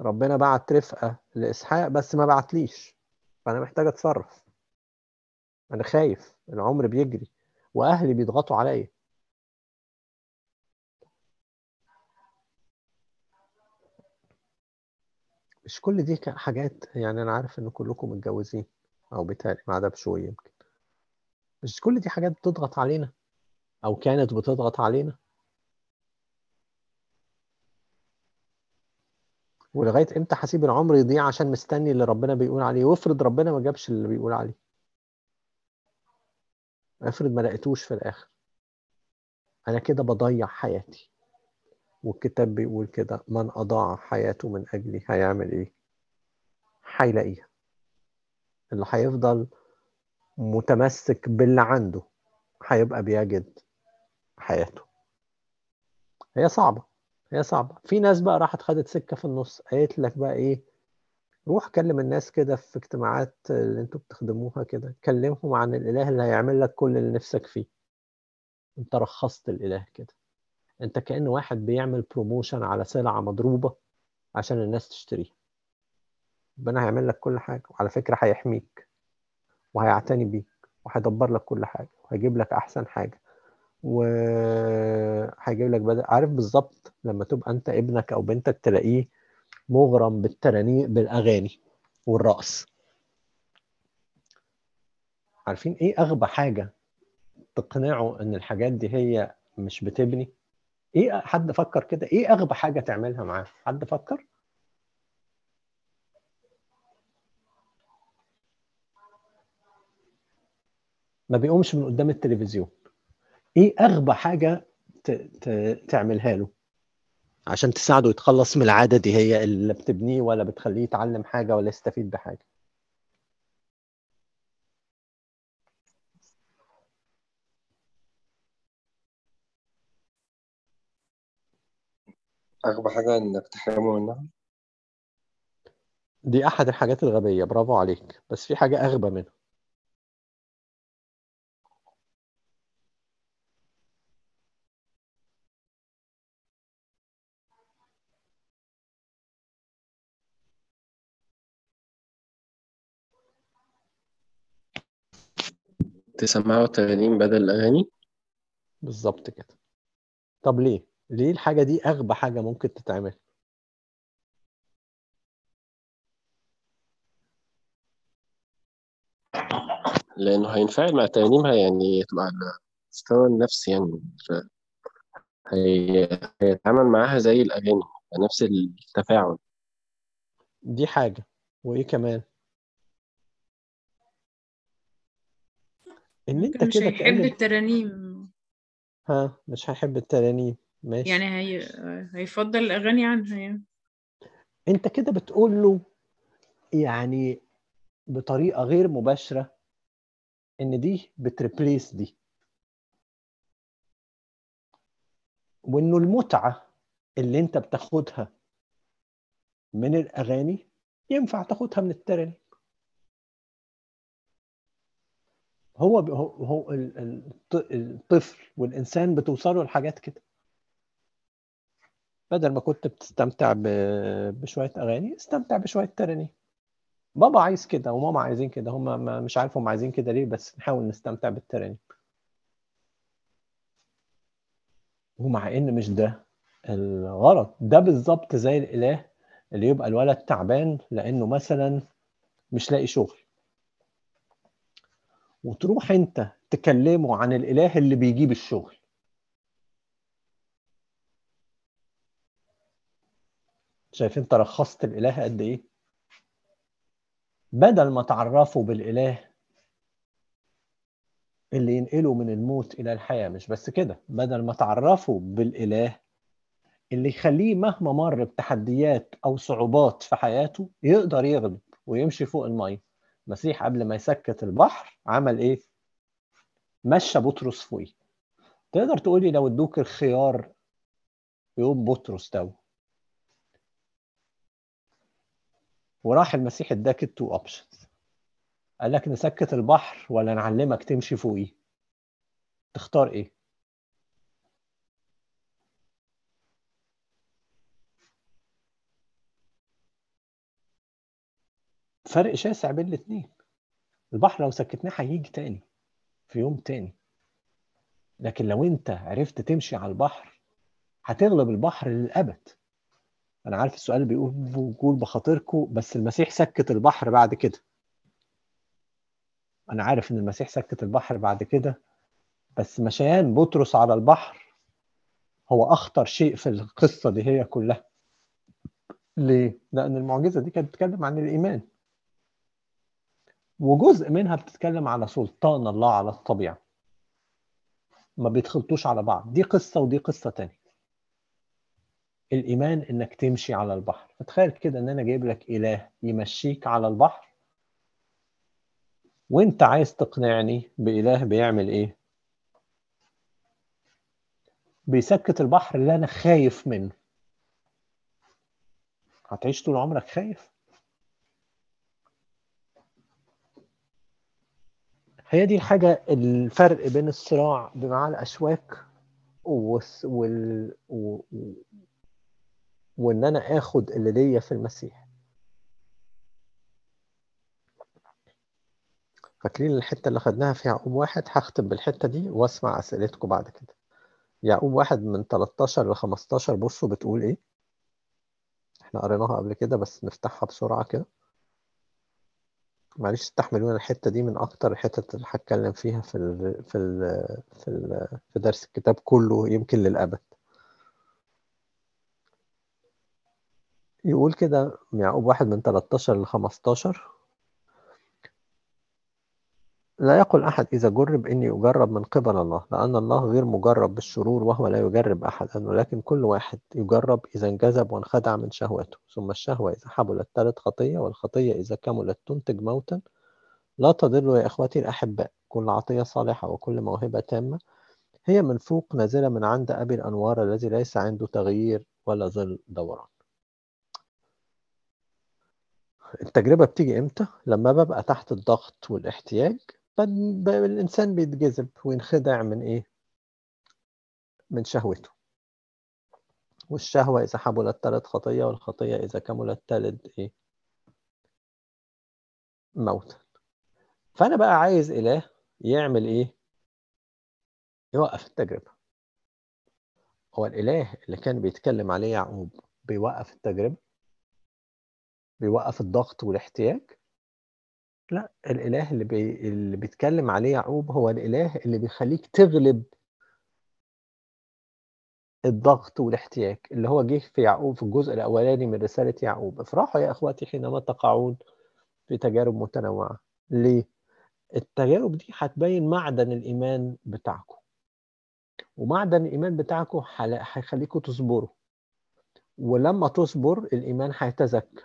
ربنا بعت رفقة لإسحاق بس ما بعتليش. فأنا محتاج أتصرف. أنا خايف. العمر بيجري. وأهلي بيضغطوا عليا. مش كل دي حاجات يعني أنا عارف إن كلكم متجوزين أو بيتهيألي ما عدا بشوية يمكن. مش كل دي حاجات بتضغط علينا. أو كانت بتضغط علينا. ولغاية إمتى هسيب العمر يضيع عشان مستني اللي ربنا بيقول عليه؟ وافرض ربنا ما جابش اللي بيقول عليه. افرض ما لقيتوش في الآخر. أنا كده بضيع حياتي. والكتاب بيقول كده من أضاع حياته من أجلي هيعمل إيه؟ هيلاقيها. اللي هيفضل متمسك باللي عنده هيبقى بيجد حياته. هي صعبة هي صعبة. في ناس بقى راحت خدت سكة في النص قالت لك بقى إيه روح كلم الناس كده في اجتماعات اللي أنتوا بتخدموها كده كلمهم عن الإله اللي هيعمل لك كل اللي نفسك فيه. أنت رخصت الإله كده. أنت كأن واحد بيعمل بروموشن على سلعة مضروبة عشان الناس تشتريها. ربنا هيعمل لك كل حاجة وعلى فكرة هيحميك وهيعتني بيك وهيدبر لك كل حاجة وهيجيب لك أحسن حاجة. وهيجيب لك بدل عارف بالظبط لما تبقى أنت ابنك أو بنتك تلاقيه مغرم بالترانيق بالأغاني والرقص. عارفين إيه أغبى حاجة تقنعه إن الحاجات دي هي مش بتبني؟ إيه حد فكر كده؟ إيه اغبى حاجة تعملها معاه؟ حد فكر؟ ما بيقومش من قدام التلفزيون. إيه اغبى حاجة ت... ت... تعملها له؟ عشان تساعده يتخلص من العادة دي هي اللي بتبنيه ولا بتخليه يتعلم حاجة ولا يستفيد بحاجة؟ أغبى حاجة إنك تحرمه منها؟ دي أحد الحاجات الغبية برافو عليك. بس في حاجة أغبى منها. تسمعوا ترانيم بدل الأغاني بالظبط كده طب ليه؟ ليه الحاجة دي أغبى حاجة ممكن تتعمل؟ لأنه هينفعل مع ترانيمها يعني تبقى على المستوى النفسي يعني هي هيتعامل معاها زي الأغاني نفس التفاعل دي حاجة وإيه كمان؟ أنت ممكن مش كده هيحب كأن الترانيم. ها مش هيحب الترانيم. ماشي. يعني هي... هيفضل الأغاني عنها يعني. أنت كده بتقول له يعني بطريقة غير مباشرة إن دي بتريبليس دي. وإنه المتعة اللي أنت بتاخدها من الأغاني ينفع تاخدها من الترانيم. هو هو هو ال- ال- الط- الطفل والإنسان بتوصلوا لحاجات كده. بدل ما كنت بتستمتع ب- بشوية أغاني استمتع بشوية ترانيم بابا عايز كده وماما عايزين كده. هم ما- مش عارف هم عايزين كده ليه بس نحاول نستمتع بالترانيم ومع إن مش ده الغلط ده بالظبط زي الإله اللي يبقى الولد تعبان لأنه مثلا مش لاقي شغل. وتروح انت تكلمه عن الإله اللي بيجيب الشغل. شايف انت رخصت الإله قد إيه؟ بدل ما تعرفه بالإله اللي ينقله من الموت إلى الحياة مش بس كده بدل ما تعرفه بالإله اللي يخليه مهما مر بتحديات أو صعوبات في حياته يقدر يغلب ويمشي فوق المية. المسيح قبل ما يسكت البحر عمل إيه؟ مشى بطرس فوقيه. تقدر تقولي لو ادوك الخيار يوم بطرس ده؟ وراح المسيح اداك ال two options قال لك نسكت البحر ولا نعلمك تمشي فوقيه. تختار إيه؟ فرق شاسع بين الاثنين البحر لو سكتناه هيجي تاني في يوم تاني. لكن لو انت عرفت تمشي على البحر هتغلب البحر للأبد. أنا عارف السؤال بيقول بيقول بخاطركم بس المسيح سكت البحر بعد كده. أنا عارف إن المسيح سكت البحر بعد كده بس مشيان بطرس على البحر هو أخطر شيء في القصة دي هي كلها. ليه؟ لأن المعجزة دي كانت بتتكلم عن الإيمان. وجزء منها بتتكلم على سلطان الله على الطبيعة. ما بيتخلطوش على بعض. دي قصة ودي قصة تانية الإيمان إنك تمشي على البحر. فتخيل كده إن أنا جايب لك إله يمشيك على البحر وأنت عايز تقنعني بإله بيعمل إيه؟ بيسكت البحر اللي أنا خايف منه. هتعيش طول عمرك خايف؟ هي دي الحاجة الفرق بين الصراع مع الأشواك وال... و... و- وإن أنا آخد اللي ليا في المسيح. فاكرين الحتة اللي خدناها في يعقوب واحد؟ هختم بالحتة دي وأسمع أسئلتكم بعد كده. يعقوب واحد من 13 ل 15 بصوا بتقول إيه؟ إحنا قريناها قبل كده بس نفتحها بسرعة كده. معلش استحملونا الحتة دي من أكتر الحتت اللي هتكلم فيها في ال في ال في ال في درس الكتاب كله يمكن للأبد. يقول كده يعقوب واحد من 13 ل 15 لا يقل أحد إذا جرب إني أجرب من قبل الله لأن الله غير مجرب بالشرور وهو لا يجرب أحدا ولكن كل واحد يجرب إذا انجذب وانخدع من شهوته. ثم الشهوة إذا حبلت تلد خطية والخطية إذا كملت تنتج موتا لا تضلوا يا إخوتي الأحباء. كل عطية صالحة وكل موهبة تامة. هي من فوق نازلة من عند أبي الأنوار الذي ليس عنده تغيير ولا ظل دوران. التجربة بتيجي إمتى؟ لما ببقى تحت الضغط والاحتياج ب- ب- الإنسان بيتجذب وينخدع من إيه؟ من شهوته والشهوة إذا حملت تلد خطية والخطية إذا كملت تلد إيه؟ موتا فأنا بقى عايز إله يعمل إيه؟ يوقف التجربة هو الإله اللي كان بيتكلم عليه يعقوب بيوقف التجربة بيوقف الضغط والاحتياج لا الإله اللي, بي... اللي بيتكلم عليه يعقوب هو الإله اللي بيخليك تغلب الضغط والاحتياج اللي هو جه في يعقوب في الجزء الأولاني من رسالة يعقوب. افرحوا يا أخواتي حينما تقعون في تجارب متنوعة. ليه؟ التجارب دي هتبين معدن الإيمان بتاعكم. ومعدن الإيمان بتاعكم هيخليكم تصبروا. ولما تصبر الإيمان هيتزكى.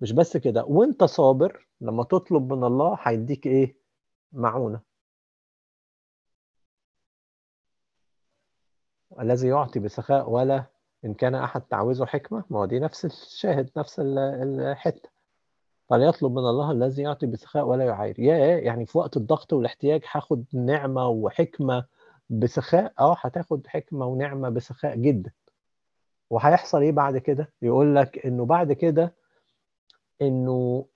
مش بس كده وانت صابر لما تطلب من الله هيديك إيه؟ معونة. الذي يعطي بسخاء ولا إن كان أحد تعوزه حكمة. ما هو دي نفس الشاهد نفس ال- الحتة. فليطلب من الله الذي يعطي بسخاء ولا يعاير. يا يعني في وقت الضغط والاحتياج هاخد نعمة وحكمة بسخاء. آه هتاخد حكمة ونعمة بسخاء جدا. وهيحصل إيه بعد كده؟ يقول لك إنه بعد كده إنه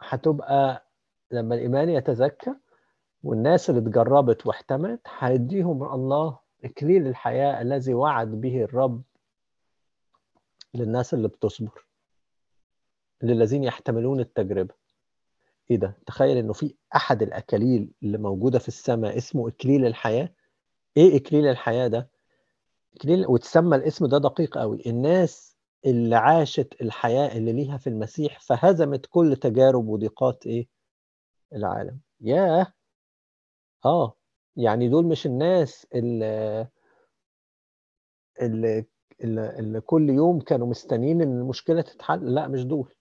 هتبقى لما الإيمان يتزكى والناس اللي اتجربت واحتمت هيديهم الله إكليل الحياة الذي وعد به الرب للناس اللي بتصبر للذين يحتملون التجربة. إيه ده؟ تخيل إنه في أحد الأكاليل اللي موجودة في السماء اسمه إكليل الحياة. إيه إكليل الحياة ده؟ إكليل وتسمى الاسم ده دقيق قوي. الناس اللي عاشت الحياة اللي ليها في المسيح فهزمت كل تجارب وضيقات إيه؟ العالم. ياه! آه. يعني دول مش الناس اللي اللي, اللي, كل يوم كانوا مستنيين إن المشكلة تتحل. لا مش دول.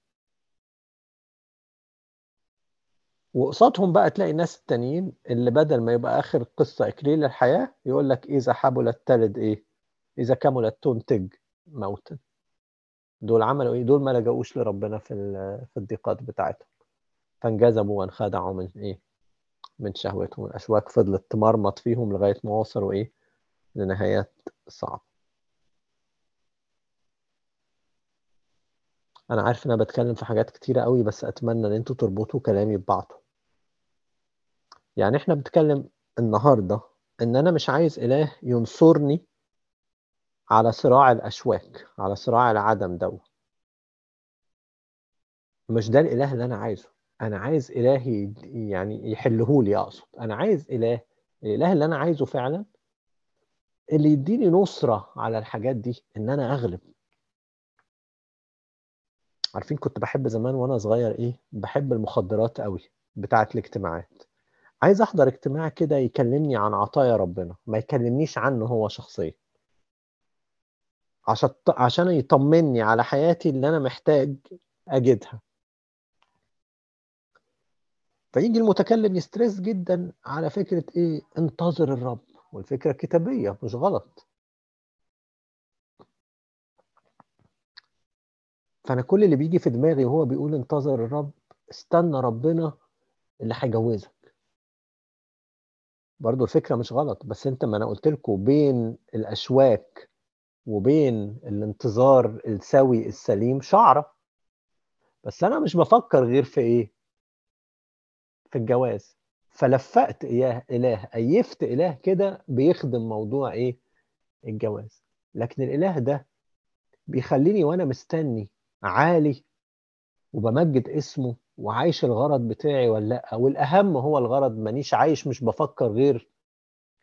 وقصادهم بقى تلاقي الناس التانيين اللي بدل ما يبقى آخر القصة اكليل الحياة يقول لك إذا حبلت تلد إيه؟ إذا كملت تنتج موتا. دول عملوا إيه؟ دول ما لجأوش لربنا في في الضيقات بتاعتهم. فانجذبوا وانخدعوا من إيه؟ من شهوتهم. الأشواك فضلت تمرمط فيهم لغاية ما وصلوا إيه؟ لنهايات صعبة. أنا عارف إن أنا بتكلم في حاجات كتيرة قوي بس أتمنى إن أنتوا تربطوا كلامي ببعضه. يعني إحنا بنتكلم النهارده إن أنا مش عايز إله ينصرني على صراع الأشواك على صراع العدم ده. مش ده الإله اللي أنا عايزه. أنا عايز يد- يعني يحله لي أقصد. أنا عايز إله الإله اللي أنا عايزه فعلا اللي يديني نصرة على الحاجات دي إن أنا أغلب. عارفين كنت بحب زمان وأنا صغير إيه؟ بحب المخدرات قوي بتاعه الاجتماعات. عايز أحضر اجتماع كده يكلمني عن عطايا ربنا ما يكلمنيش عنه هو شخصيا. عشان عشان يطمني على حياتي اللي أنا محتاج أجدها. فيجي المتكلم يسترس جدا على فكرة إيه؟ انتظر الرب. والفكرة كتابية مش غلط. فأنا كل اللي بيجي في دماغي وهو بيقول انتظر الرب استنى ربنا اللي هيجوزك. برضو الفكرة مش غلط بس أنت ما أنا قلت لكم بين الأشواك وبين الانتظار السوي السليم شعرة. بس أنا مش بفكر غير في إيه؟ في الجواز. فلفقت إياه إله أيفت إله كده بيخدم موضوع إيه؟ الجواز. لكن الإله ده بيخليني وأنا مستني عالي وبمجد اسمه وعايش الغرض بتاعي ولا لأ؟ والأهم هو الغرض. مانيش عايش مش بفكر غير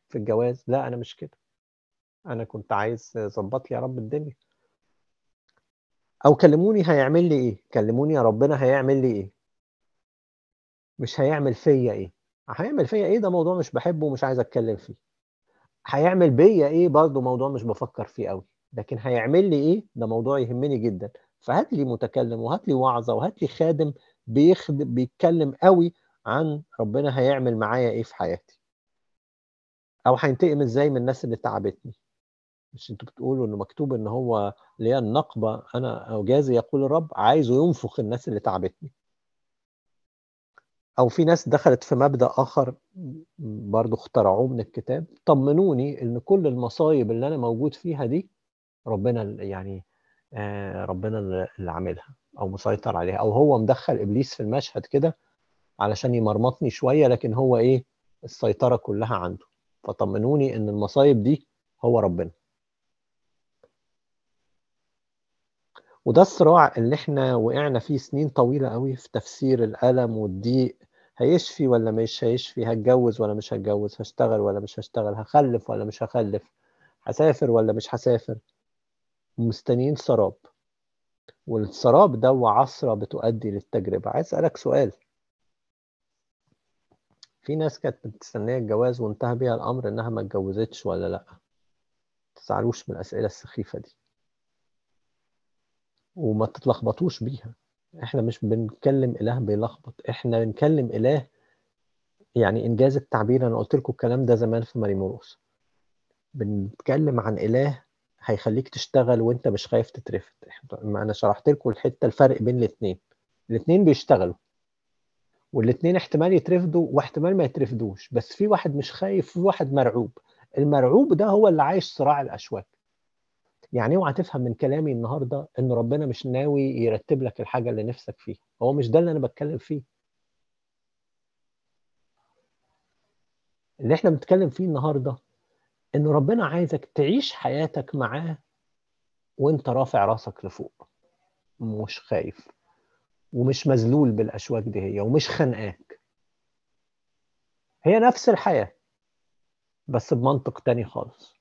في الجواز. لا أنا مش كده. أنا كنت عايز ظبط لي يا رب الدنيا. أو كلموني هيعمل لي إيه؟ كلموني يا ربنا هيعمل لي إيه؟ مش هيعمل فيا إيه؟ هيعمل فيا إيه؟ ده موضوع مش بحبه ومش عايز أتكلم فيه. هيعمل بيا إيه؟ برضه موضوع مش بفكر فيه قوي لكن هيعمل لي إيه؟ ده موضوع يهمني جدا. فهات لي متكلم وهات لي وعظة وهات لي خادم بيخدم بيتكلم قوي عن ربنا هيعمل معايا إيه في حياتي. أو هينتقم إزاي من الناس اللي تعبتني. مش أنتوا بتقولوا إنه مكتوب إن هو ليا النقبة. أنا أو جازي يقول الرب عايزه ينفخ الناس اللي تعبتني. أو في ناس دخلت في مبدأ آخر برضو اخترعوه من الكتاب. طمنوني إن كل المصايب اللي أنا موجود فيها دي ربنا يعني آه، ربنا اللي عاملها أو مسيطر عليها. أو هو مدخل إبليس في المشهد كده علشان يمرمطني شوية لكن هو إيه؟ السيطرة كلها عنده. فطمنوني إن المصايب دي هو ربنا. وده الصراع اللي إحنا وقعنا فيه سنين طويلة قوي في تفسير الألم والضيق. هيشفي ولا مش هيشفي؟ هتجوز ولا مش هتجوز؟ هشتغل ولا مش هشتغل؟ هخلف ولا مش هخلف؟ هسافر ولا مش هسافر؟ مستنيين سراب. والسراب ده وعصرة بتؤدي للتجربة. عايز أسألك سؤال. في ناس كانت مستنية الجواز وانتهى بيها الأمر إنها ما اتجوزتش ولا لأ؟ تزعلوش من الأسئلة السخيفة دي. وما تتلخبطوش بيها. إحنا مش بنتكلم إله بيلخبط. إحنا بنكلم إله يعني إنجاز التعبير أنا قلت لكم الكلام ده زمان في ماريموروس. بنتكلم عن إله هيخليك تشتغل وأنت مش خايف تترفد. ما أنا شرحت لكم الحتة الفرق بين الاثنين الاثنين بيشتغلوا. والاثنين احتمال يترفدوا واحتمال ما يترفدوش. بس في واحد مش خايف في واحد مرعوب. المرعوب ده هو اللي عايش صراع الأشواك. يعني اوعى تفهم من كلامي النهارده ان ربنا مش ناوي يرتب لك الحاجة اللي نفسك فيها. هو مش ده اللي أنا بتكلم فيه. اللي إحنا بنتكلم فيه النهارده إن ربنا عايزك تعيش حياتك معاه وأنت رافع راسك لفوق. مش خايف ومش مذلول بالأشواك دي هي ومش خانقاك هي نفس الحياة بس بمنطق تاني خالص.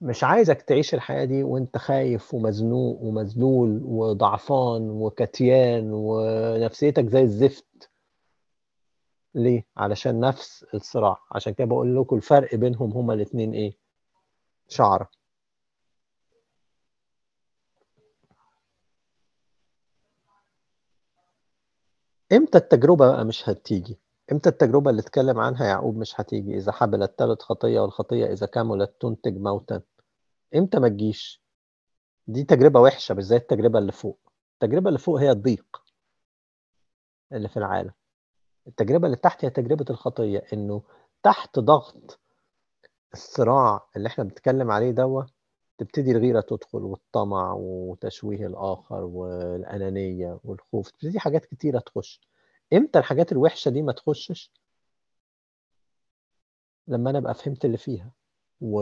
مش عايزك تعيش الحياة دي وانت خايف ومزنوق ومذلول وضعفان وكتيان ونفسيتك زي الزفت ليه؟ علشان نفس الصراع عشان كده بقول لكم الفرق بينهم هما الاتنين إيه؟ شعرة إمتى التجربة بقى مش هتيجي؟ إمتى التجربة اللي اتكلم عنها يعقوب مش هتيجي؟ إذا حبلت تلت خطية والخطية إذا كملت تنتج موتا. إمتى ما تجيش؟ دي تجربة وحشة مش زي التجربة اللي فوق. التجربة اللي فوق هي الضيق اللي في العالم. التجربة اللي تحت هي تجربة الخطية إنه تحت ضغط الصراع اللي إحنا بنتكلم عليه دوا تبتدي الغيرة تدخل والطمع وتشويه الآخر والأنانية والخوف. تبتدي حاجات كتيرة تخش. إمتى الحاجات الوحشة دي ما تخشش؟ لما أنا أبقى فهمت اللي فيها و...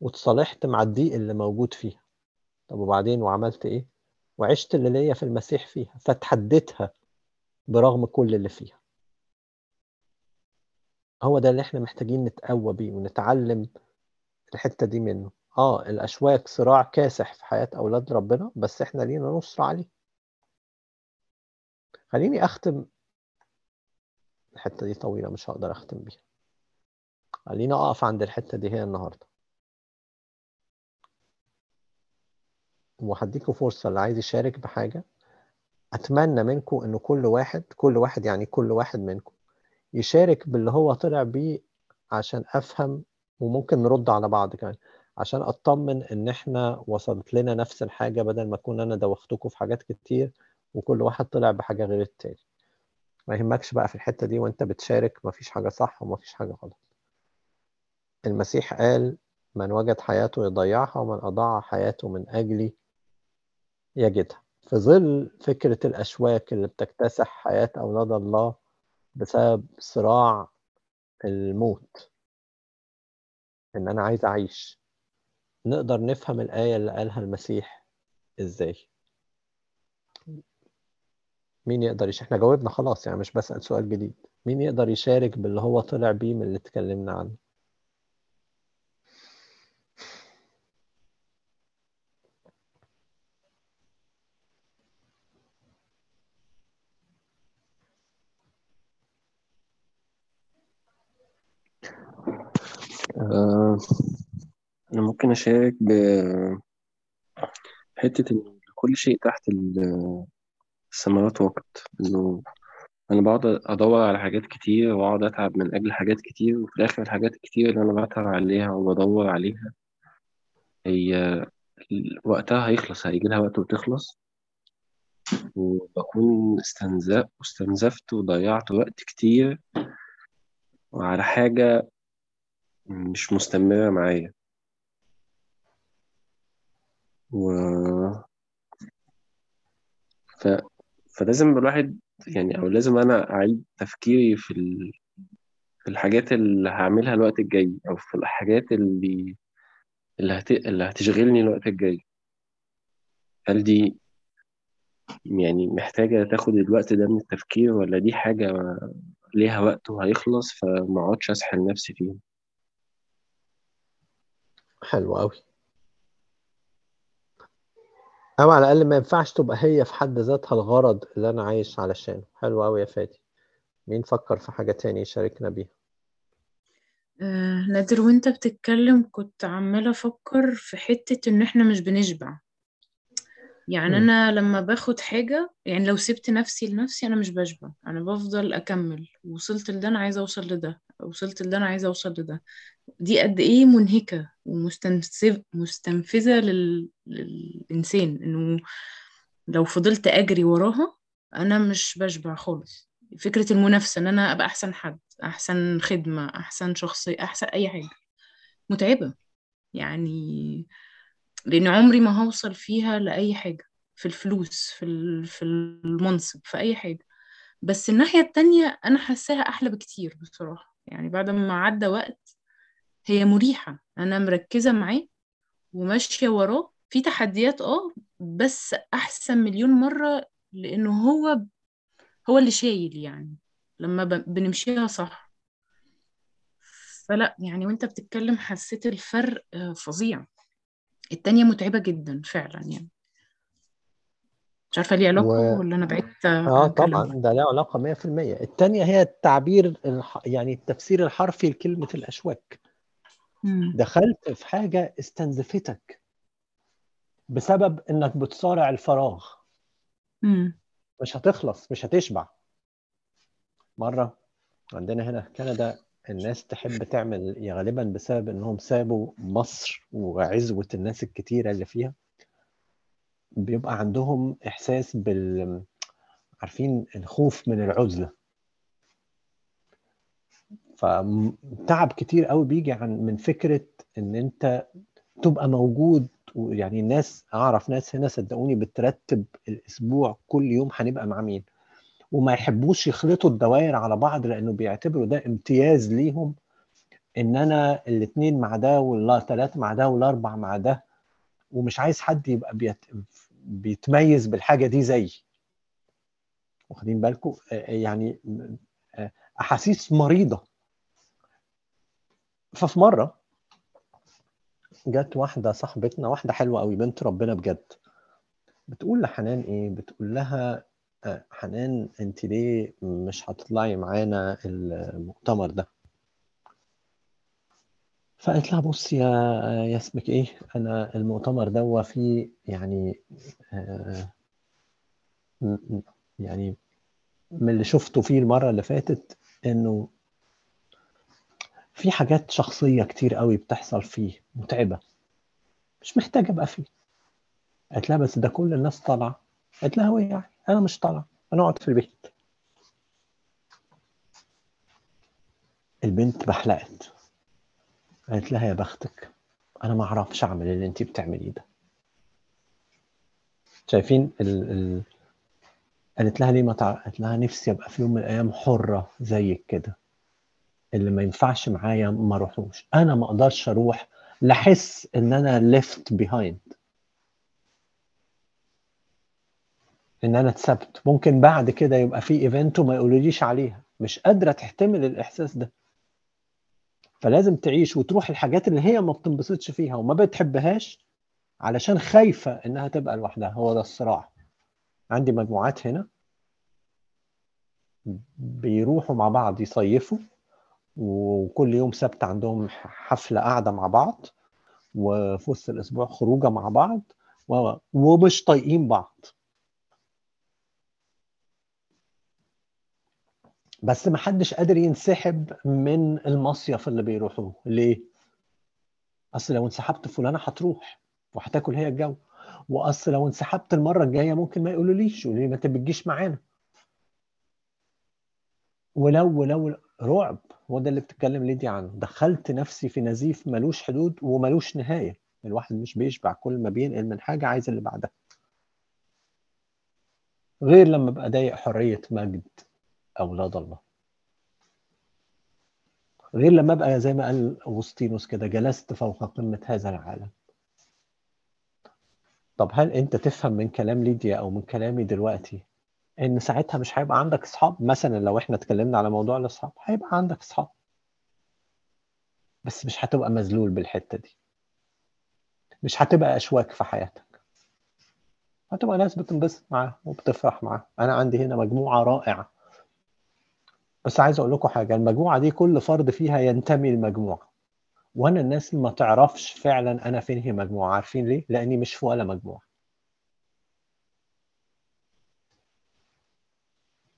واتصالحت مع الضيق اللي موجود فيها. طب وبعدين وعملت إيه؟ وعشت اللي ليا في المسيح فيها فتحديتها برغم كل اللي فيها. هو ده اللي إحنا محتاجين نتقوى بيه ونتعلم الحتة دي منه. آه الأشواك صراع كاسح في حياة أولاد ربنا بس إحنا لينا نصر عليه. خليني أختم الحتة دي طويلة مش هقدر أختم بيها. خليني أقف عند الحتة دي هي النهاردة. وهديكوا فرصة اللي عايز يشارك بحاجة. أتمنى منكم إن كل واحد كل واحد يعني كل واحد منكم يشارك باللي هو طلع بيه عشان أفهم وممكن نرد على بعض كمان. عشان أطمن إن إحنا وصلت لنا نفس الحاجة بدل ما أكون أنا دوختكم في حاجات كتير وكل واحد طلع بحاجة غير التاني. ما يهمكش بقى في الحتة دي وأنت بتشارك مفيش حاجة صح ومفيش حاجة غلط. المسيح قال من وجد حياته يضيعها ومن أضاع حياته من أجلي يجدها. في ظل فكرة الأشواك اللي بتكتسح حياة أولاد الله بسبب صراع الموت إن أنا عايز أعيش نقدر نفهم الآية اللي قالها المسيح إزاي؟ مين يقدر يشارك إحنا جاوبنا خلاص يعني مش بسأل سؤال جديد. مين يقدر يشارك باللي هو طلع بيه من اللي اتكلمنا عنه؟ آه، أنا ممكن أشارك بحتة إن كل شيء تحت السماوات وقت إنه أنا بقعد أدور على حاجات كتير وأقعد أتعب من أجل حاجات كتير وفي الآخر الحاجات الكتير اللي أنا بتعب عليها وبدور عليها هي وقتها هيخلص هيجي لها وقت وتخلص. وبكون استنزف واستنزفت وضيعت وقت كتير وعلى حاجة مش مستمرة معايا. و... ف... فلازم الواحد يعني أو لازم أنا أعيد تفكيري في ال... في الحاجات اللي هعملها الوقت الجاي أو في الحاجات اللي اللي, هت... اللي هتشغلني الوقت الجاي. هل دي يعني محتاجة تاخد الوقت ده من التفكير ولا دي حاجة ليها وقت وهيخلص فما أقعدش أسحل نفسي فيها؟ حلو قوي أو على الأقل ما ينفعش تبقى هي في حد ذاتها الغرض اللي أنا عايش علشانه. حلو قوي يا فادي. مين فكر في حاجة تاني يشاركنا بيها؟ آه نادر وأنت بتتكلم كنت عمالة أفكر في حتة إن إحنا مش بنشبع. يعني. أنا لما باخد حاجة يعني لو سبت نفسي لنفسي أنا مش بشبع أنا بفضل أكمل. وصلت لده أنا عايزة أوصل لده. وصلت لده أنا عايزة أوصل لده. دي قد إيه منهكة ومستنفذة مستنفذة لل... للإنسان. إنه لو فضلت أجري وراها أنا مش بشبع خالص. فكرة المنافسة إن أنا أبقى أحسن حد أحسن خدمة أحسن شخصية أحسن أي حاجة. متعبة. يعني لأن عمري ما هوصل فيها لأي حاجة في الفلوس في في المنصب في أي حاجة. بس الناحية التانية أنا حاساها أحلى بكتير بصراحة. يعني بعد ما عدى وقت هي مريحة. أنا مركزة معاه وماشية وراه. في تحديات آه بس أحسن مليون مرة لأنه هو هو اللي شايل يعني. لما بنمشيها صح. فلا يعني وأنت بتتكلم حسيت الفرق فظيع. التانية متعبة جدا فعلا يعني. مش عارفة ليه علاقة و... ولا أنا بعدت آه طبعا ده له علاقة 100% التانية هي التعبير الح... يعني التفسير الحرفي لكلمة الأشواك. مم. دخلت في حاجة استنزفتك بسبب إنك بتصارع الفراغ. مم. مش هتخلص مش هتشبع. مرة عندنا هنا في كندا الناس تحب تعمل يا غالبا بسبب إنهم سابوا مصر وعزوة الناس الكتيرة اللي فيها. بيبقى عندهم إحساس بال عارفين الخوف من العزلة. فتعب كتير قوي بيجي عن من فكرة إن أنت تبقى موجود. يعني الناس أعرف ناس هنا صدقوني بترتب الأسبوع كل يوم هنبقى مع مين. وما يحبوش يخلطوا الدوائر على بعض لأنه بيعتبروا ده امتياز ليهم إن أنا الاثنين مع ده والثلاثه مع ده والاربع مع ده ومش عايز حد يبقى بيت... بيتميز بالحاجة دي زيي. واخدين بالكم؟ يعني أحاسيس مريضة. ففي مرة جت واحدة صاحبتنا واحدة حلوة قوي بنت ربنا بجد. بتقول لحنان إيه؟ بتقول لها حنان انت ليه مش هتطلعي معانا المؤتمر ده؟ فقالت لها بص يا يا اسمك إيه أنا المؤتمر ده فيه يعني آه، يعني من اللي شفته فيه المرة اللي فاتت انه في حاجات شخصية كتير قوي بتحصل فيه متعبة مش محتاجة ابقى فيه. قالت لها بس ده كل الناس طالعة. قالت لها هو يعني أنا مش طالعه أنا أقعد في البيت. البنت بحلقت. قالت لها يا بختك أنا ما أعرفش أعمل اللي انت بتعمليه ده. شايفين ال... ال... قالت لها ليه ما تع... قالت لها نفسي أبقى في يوم من الأيام حرة زيك كده. اللي ما ينفعش معايا ما أروحوش. أنا ما أقدرش أروح لاحس إن أنا left behind. إن أنا اتسبت ممكن بعد كده يبقى في ايفنت وما يقولوليش عليها. مش قادرة تحتمل الإحساس ده. فلازم تعيش وتروح الحاجات اللي هي ما بتنبسطش فيها وما بتحبهاش علشان خايفة إنها تبقى لوحدها. هو ده الصراع. عندي مجموعات هنا. بيروحوا مع بعض يصيفوا وكل يوم سبت عندهم حفلة قاعدة مع بعض وفي وسط الأسبوع خروجة مع بعض ومش طايقين بعض. بس ما حدش قادر ينسحب من المصيف اللي بيروحوه. ليه؟ أصل لو انسحبت فلانة هتروح وهتاكل هي الجو. وأصل لو انسحبت المرة الجاية ممكن ما يقولوليش يقولوا لي ما انت معانا. ولو ولو رعب. هو ده اللي بتتكلم ليدي عنه. دخلت نفسي في نزيف ملوش حدود وملوش نهاية. الواحد مش بيشبع كل ما بينقل من حاجة عايز اللي بعدها. غير لما ابقى ضايق حرية مجد. أولاد الله غير لما ابقى زي ما قال أغسطينوس كده جلست فوق قمة هذا العالم. طب هل أنت تفهم من كلام ليديا أو من كلامي دلوقتي إن ساعتها مش هيبقى عندك أصحاب؟ مثلا لو إحنا اتكلمنا على موضوع الأصحاب هيبقى عندك أصحاب. بس مش هتبقى مذلول بالحتة دي. مش هتبقى أشواك في حياتك. هتبقى ناس بتنبسط معاه وبتفرح معاه أنا عندي هنا مجموعة رائعة. بس عايز أقول لكم حاجة المجموعة دي كل فرد فيها ينتمي لمجموعة. وأنا الناس ما تعرفش فعلا أنا فين هي مجموعة عارفين ليه؟ لأني مش في ولا مجموعة.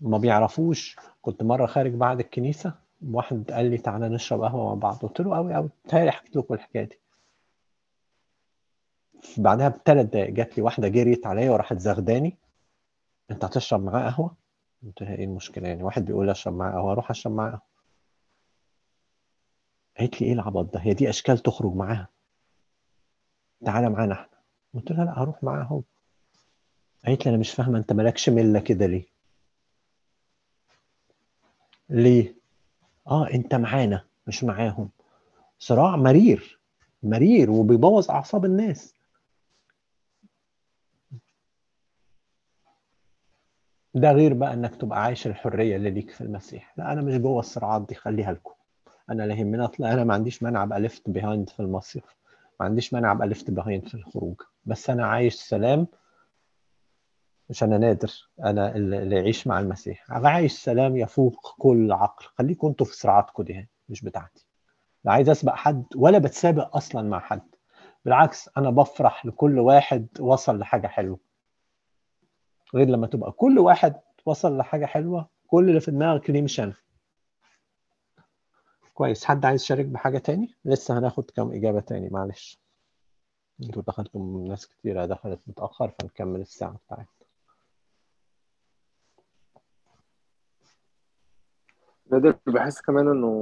ما بيعرفوش. كنت مرة خارج بعد الكنيسة واحد قال لي تعالى نشرب قهوة مع بعض. قلت له قوي قوي تهيألي حكيت لكم الحكاية دي. بعدها بثلاث دقايق جات لي واحدة جريت عليا وراحت زغداني. أنت هتشرب معاه قهوة؟ لها إيه المشكلة يعني؟ واحد بيقول أشرب معاه قهوه أروح أشرب معاه قهوه قالت لي إيه العبط ده؟ هي دي أشكال تخرج معاها. تعالى معانا إحنا. قلت لها لا هروح معاه هو قالت لي أنا مش فاهمة أنت مالكش ملة كده ليه؟ ليه؟ آه أنت معانا مش معاهم. صراع مرير مرير وبيبوظ أعصاب الناس. ده غير بقى إنك تبقى عايش الحرية اللي ليك في المسيح. لا أنا مش جوه الصراعات دي خليها لكم. أنا لا يهمني اطلع أنا ما عنديش مانع أبقى left behind في المصيف ما عنديش مانع أبقى left behind في الخروج. بس أنا عايش سلام مش أنا نادر أنا اللي يعيش مع المسيح. عايش سلام يفوق كل عقل. خليكم أنتوا في صراعاتكم دي مش بتاعتي. لا عايز أسبق حد ولا بتسابق أصلا مع حد. بالعكس أنا بفرح لكل واحد وصل لحاجة حلوة. غير لما تبقى كل واحد وصل لحاجة حلوة كل اللي في دماغك ليه مش أنا. كويس. حد عايز يشارك بحاجة تاني؟ لسه هناخد كم إجابة تاني معلش. أنتوا دخلتم ناس كتيرة دخلت متأخر فنكمل الساعة بتاعتنا. نادر بحس كمان إنه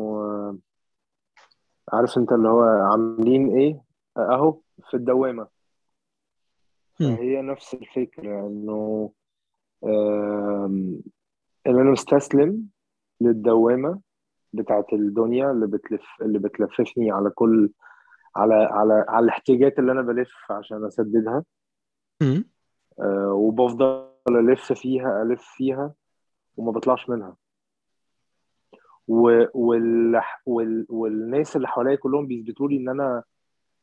عارف أنت اللي هو عاملين إيه؟ أهو في الدوامة. هم. فهي نفس الفكرة إنه ان أنا مستسلم للدوامة بتاعت الدنيا اللي بتلف اللي بتلففني على كل على على على الاحتياجات اللي أنا بلف عشان أسددها. آه، وبفضل ألف فيها ألف فيها وما بطلعش منها. و... وال... وال... والناس اللي حواليا كلهم بيثبتوا لي إن أنا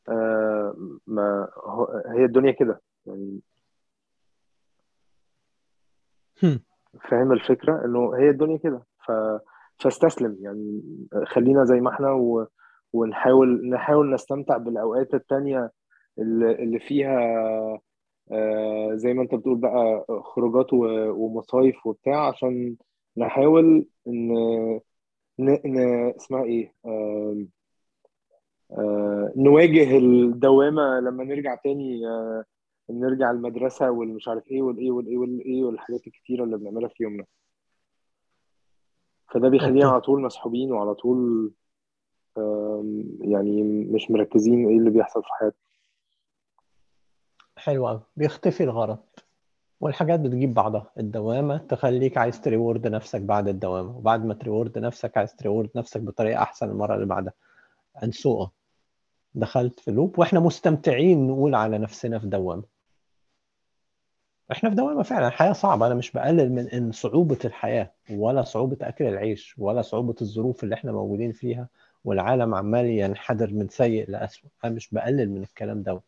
آه ما هي الدنيا كده. يعني هم. فاهم الفكرة؟ إنه هي الدنيا كده. ف... فاستسلم. يعني خلينا زي ما إحنا و... ونحاول نحاول نستمتع بالأوقات التانية اللي, اللي فيها آه زي ما أنت بتقول بقى خروجات و... ومصايف وبتاع عشان نحاول إن ن... ن... اسمها إيه؟ آه آه نواجه الدوامة لما نرجع تاني آه نرجع المدرسة والمش عارف إيه والإيه والإيه والإيه والحاجات الكتيرة اللي بنعملها في يومنا. فده بيخلينا. على طول مسحوبين وعلى طول يعني مش مركزين إيه اللي بيحصل في حياتنا. حلو قوي بيختفي الغرض والحاجات بتجيب بعضها. الدوامة تخليك عايز ت reward نفسك بعد الدوامة وبعد ما ت reward نفسك عايز ت reward نفسك بطريقة أحسن المرة اللي بعدها. And so on. دخلت في loop وإحنا مستمتعين نقول على نفسنا في دوامة. إحنا في دوامة فعلا الحياة صعبة. أنا مش بقلل من إن صعوبة الحياة ولا صعوبة أكل العيش ولا صعوبة الظروف اللي إحنا موجودين فيها والعالم عمال ينحدر من سيء لأسوأ. أنا مش بقلل من الكلام ده.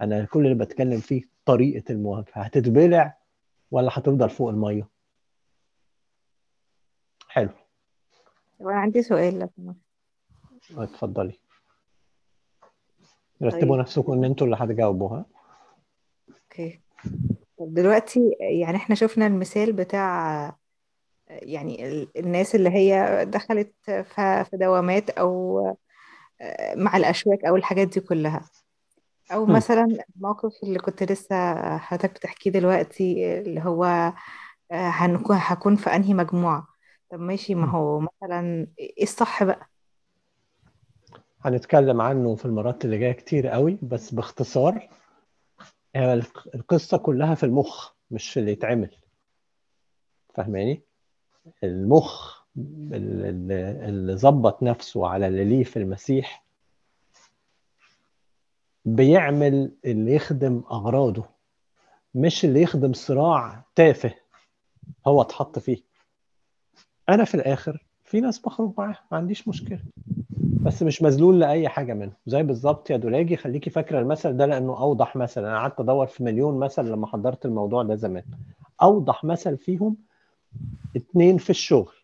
أنا كل اللي بتكلم فيه طريقة المواجهة. هتتبلع ولا هتفضل فوق المية؟ حلو. أنا عندي سؤال لو. اتفضلي. رتبوا طيب. نفسكم إن أنتوا اللي هتجاوبوها أوكي. طب دلوقتي يعني إحنا شفنا المثال بتاع يعني ال- الناس اللي هي دخلت ف- في دوامات أو آه، مع الأشواك أو الحاجات دي كلها أو. مثلا الموقف اللي كنت لسه حضرتك بتحكيه دلوقتي اللي هو آه، هنكون هكون في أنهي مجموعة طب ماشي ما. هو مثلا إيه الصح بقى هنتكلم عنه في المرات اللي جاية كتير قوي بس باختصار القصة كلها في المخ مش في اللي يتعمل. فاهماني؟ المخ اللي ظبط نفسه على اللي ليه في المسيح بيعمل اللي يخدم أغراضه مش اللي يخدم صراع تافه هو اتحط فيه. أنا في الآخر في ناس بخرج معاها ما عنديش مشكلة. بس مش مذلول لأي حاجة منهم زي بالظبط يا دولاجي خليكي فاكرة المثل ده لأنه أوضح مثل أنا قعدت أدور في مليون مثل لما حضرت الموضوع ده زمان. أوضح مثل فيهم اتنين في الشغل.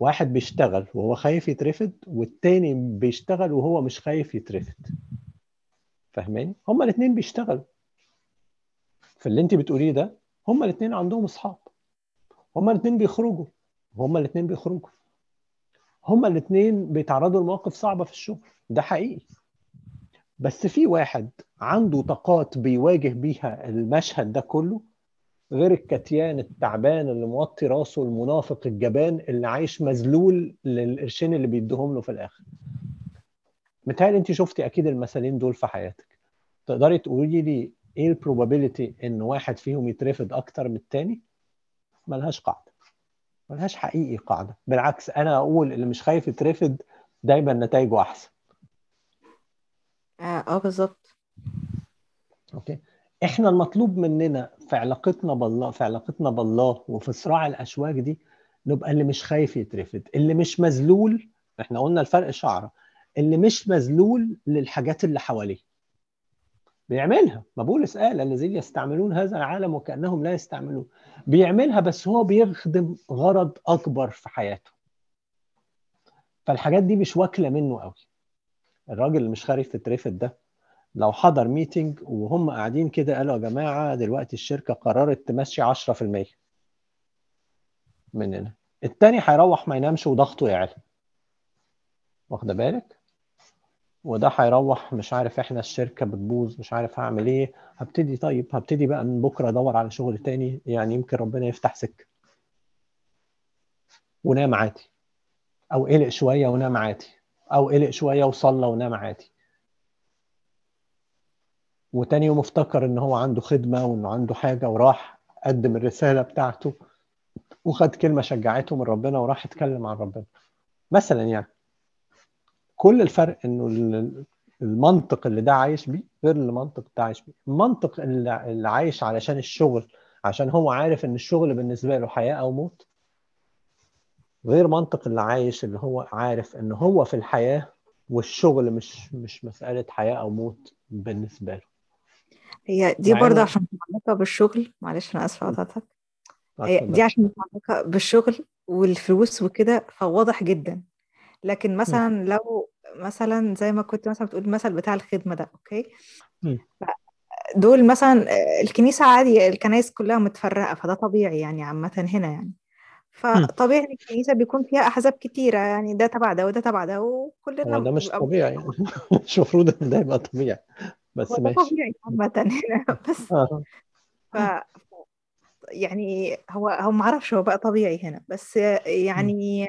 واحد بيشتغل وهو خايف يترفد والتاني بيشتغل وهو مش خايف يترفد فاهماني؟ هما الاثنين بيشتغلوا. في اللي انت بتقوليه ده هما الاثنين عندهم أصحاب. هما الاثنين بيخرجوا. هما الاثنين بيخرجوا. هما الاثنين بيتعرضوا لمواقف صعبة في الشغل. ده حقيقي. بس في واحد عنده طاقات بيواجه بيها المشهد ده كله غير الكتيان التعبان اللي موطي راسه المنافق الجبان اللي عايش مذلول للقرشين اللي بيديهم له في الآخر. متهيألي انت شفتي أكيد المثالين دول في حياتك. تقدري تقولي لي إيه البروبابيلتي إن واحد فيهم يترفض أكتر من التاني؟ ملهاش قاعدة. ملهاش حقيقي قاعدة. بالعكس أنا أقول اللي مش خايف يترفض دايما نتائجه أحسن. آه آه، بالظبط. أوكي. إحنا المطلوب مننا في علاقتنا بالله في علاقتنا بالله وفي صراع الاشواك دي نبقى اللي مش خايف يترفض. اللي مش مذلول إحنا قلنا الفرق شعرة. اللي مش مذلول للحاجات اللي حواليه. بيعملها. ما بولس قال الذين يستعملون هذا العالم وكأنهم لا يستعملون. بيعملها بس هو بيخدم غرض أكبر في حياته. فالحاجات دي مش واكلة منه قوي. الراجل اللي مش خايف يترفض ده لو حضر ميتنج وهم قاعدين كده قالوا يا جماعة دلوقتي الشركة قررت تمشي 10% مننا. التاني هيروح ما ينامش وضغطه يعلى. واخده بالك؟ وده هيروح مش عارف إحنا الشركة بتبوظ مش عارف هعمل إيه. هبتدي طيب هبتدي بقى من بكرة أدور على شغل تاني. يعني يمكن ربنا يفتح سكة. ونام عادي. أو قلق شوية ونام عادي. أو قلق شوية وصلى ونام عادي. وتاني يوم افتكر إن هو عنده خدمة وإنه عنده حاجة وراح قدم الرسالة بتاعته وخد كلمة شجعته من ربنا وراح اتكلم عن ربنا. مثلا يعني كل الفرق إنه ال- المنطق اللي ده عايش بيه غير المنطق ده عايش بيه. المنطق اللي عايش علشان الشغل عشان هو عارف إن الشغل بالنسبة له حياة أو موت غير منطق اللي عايش اللي هو عارف إن هو في الحياة والشغل مش مش مسألة حياة أو موت بالنسبة له. هي دي برضه عشان متعلقة بالشغل. معلش أنا آسفة قطعتك. دي عشان متعلقة بالشغل والفلوس وكده فواضح جدا. لكن مم. مثلا لو مثلا زي ما كنت مثلا بتقول المثل بتاع الخدمة ده أوكي مم. دول مثلا آه، الكنيسة عادي الكنائس كلها متفرقة فده طبيعي يعني عامة هنا يعني. فطبيعي إن الكنيسة بيكون فيها أحزاب كتيرة يعني ده تبع ده وده تبع ده هو وكلنا ده مش طبيعي يعني مش المفروض إن ده يبقى طبيعي بس هو ده ماشي طبيعي عامة هنا بس آه ف يعني هو هو معرفش هو بقى طبيعي هنا بس. يعني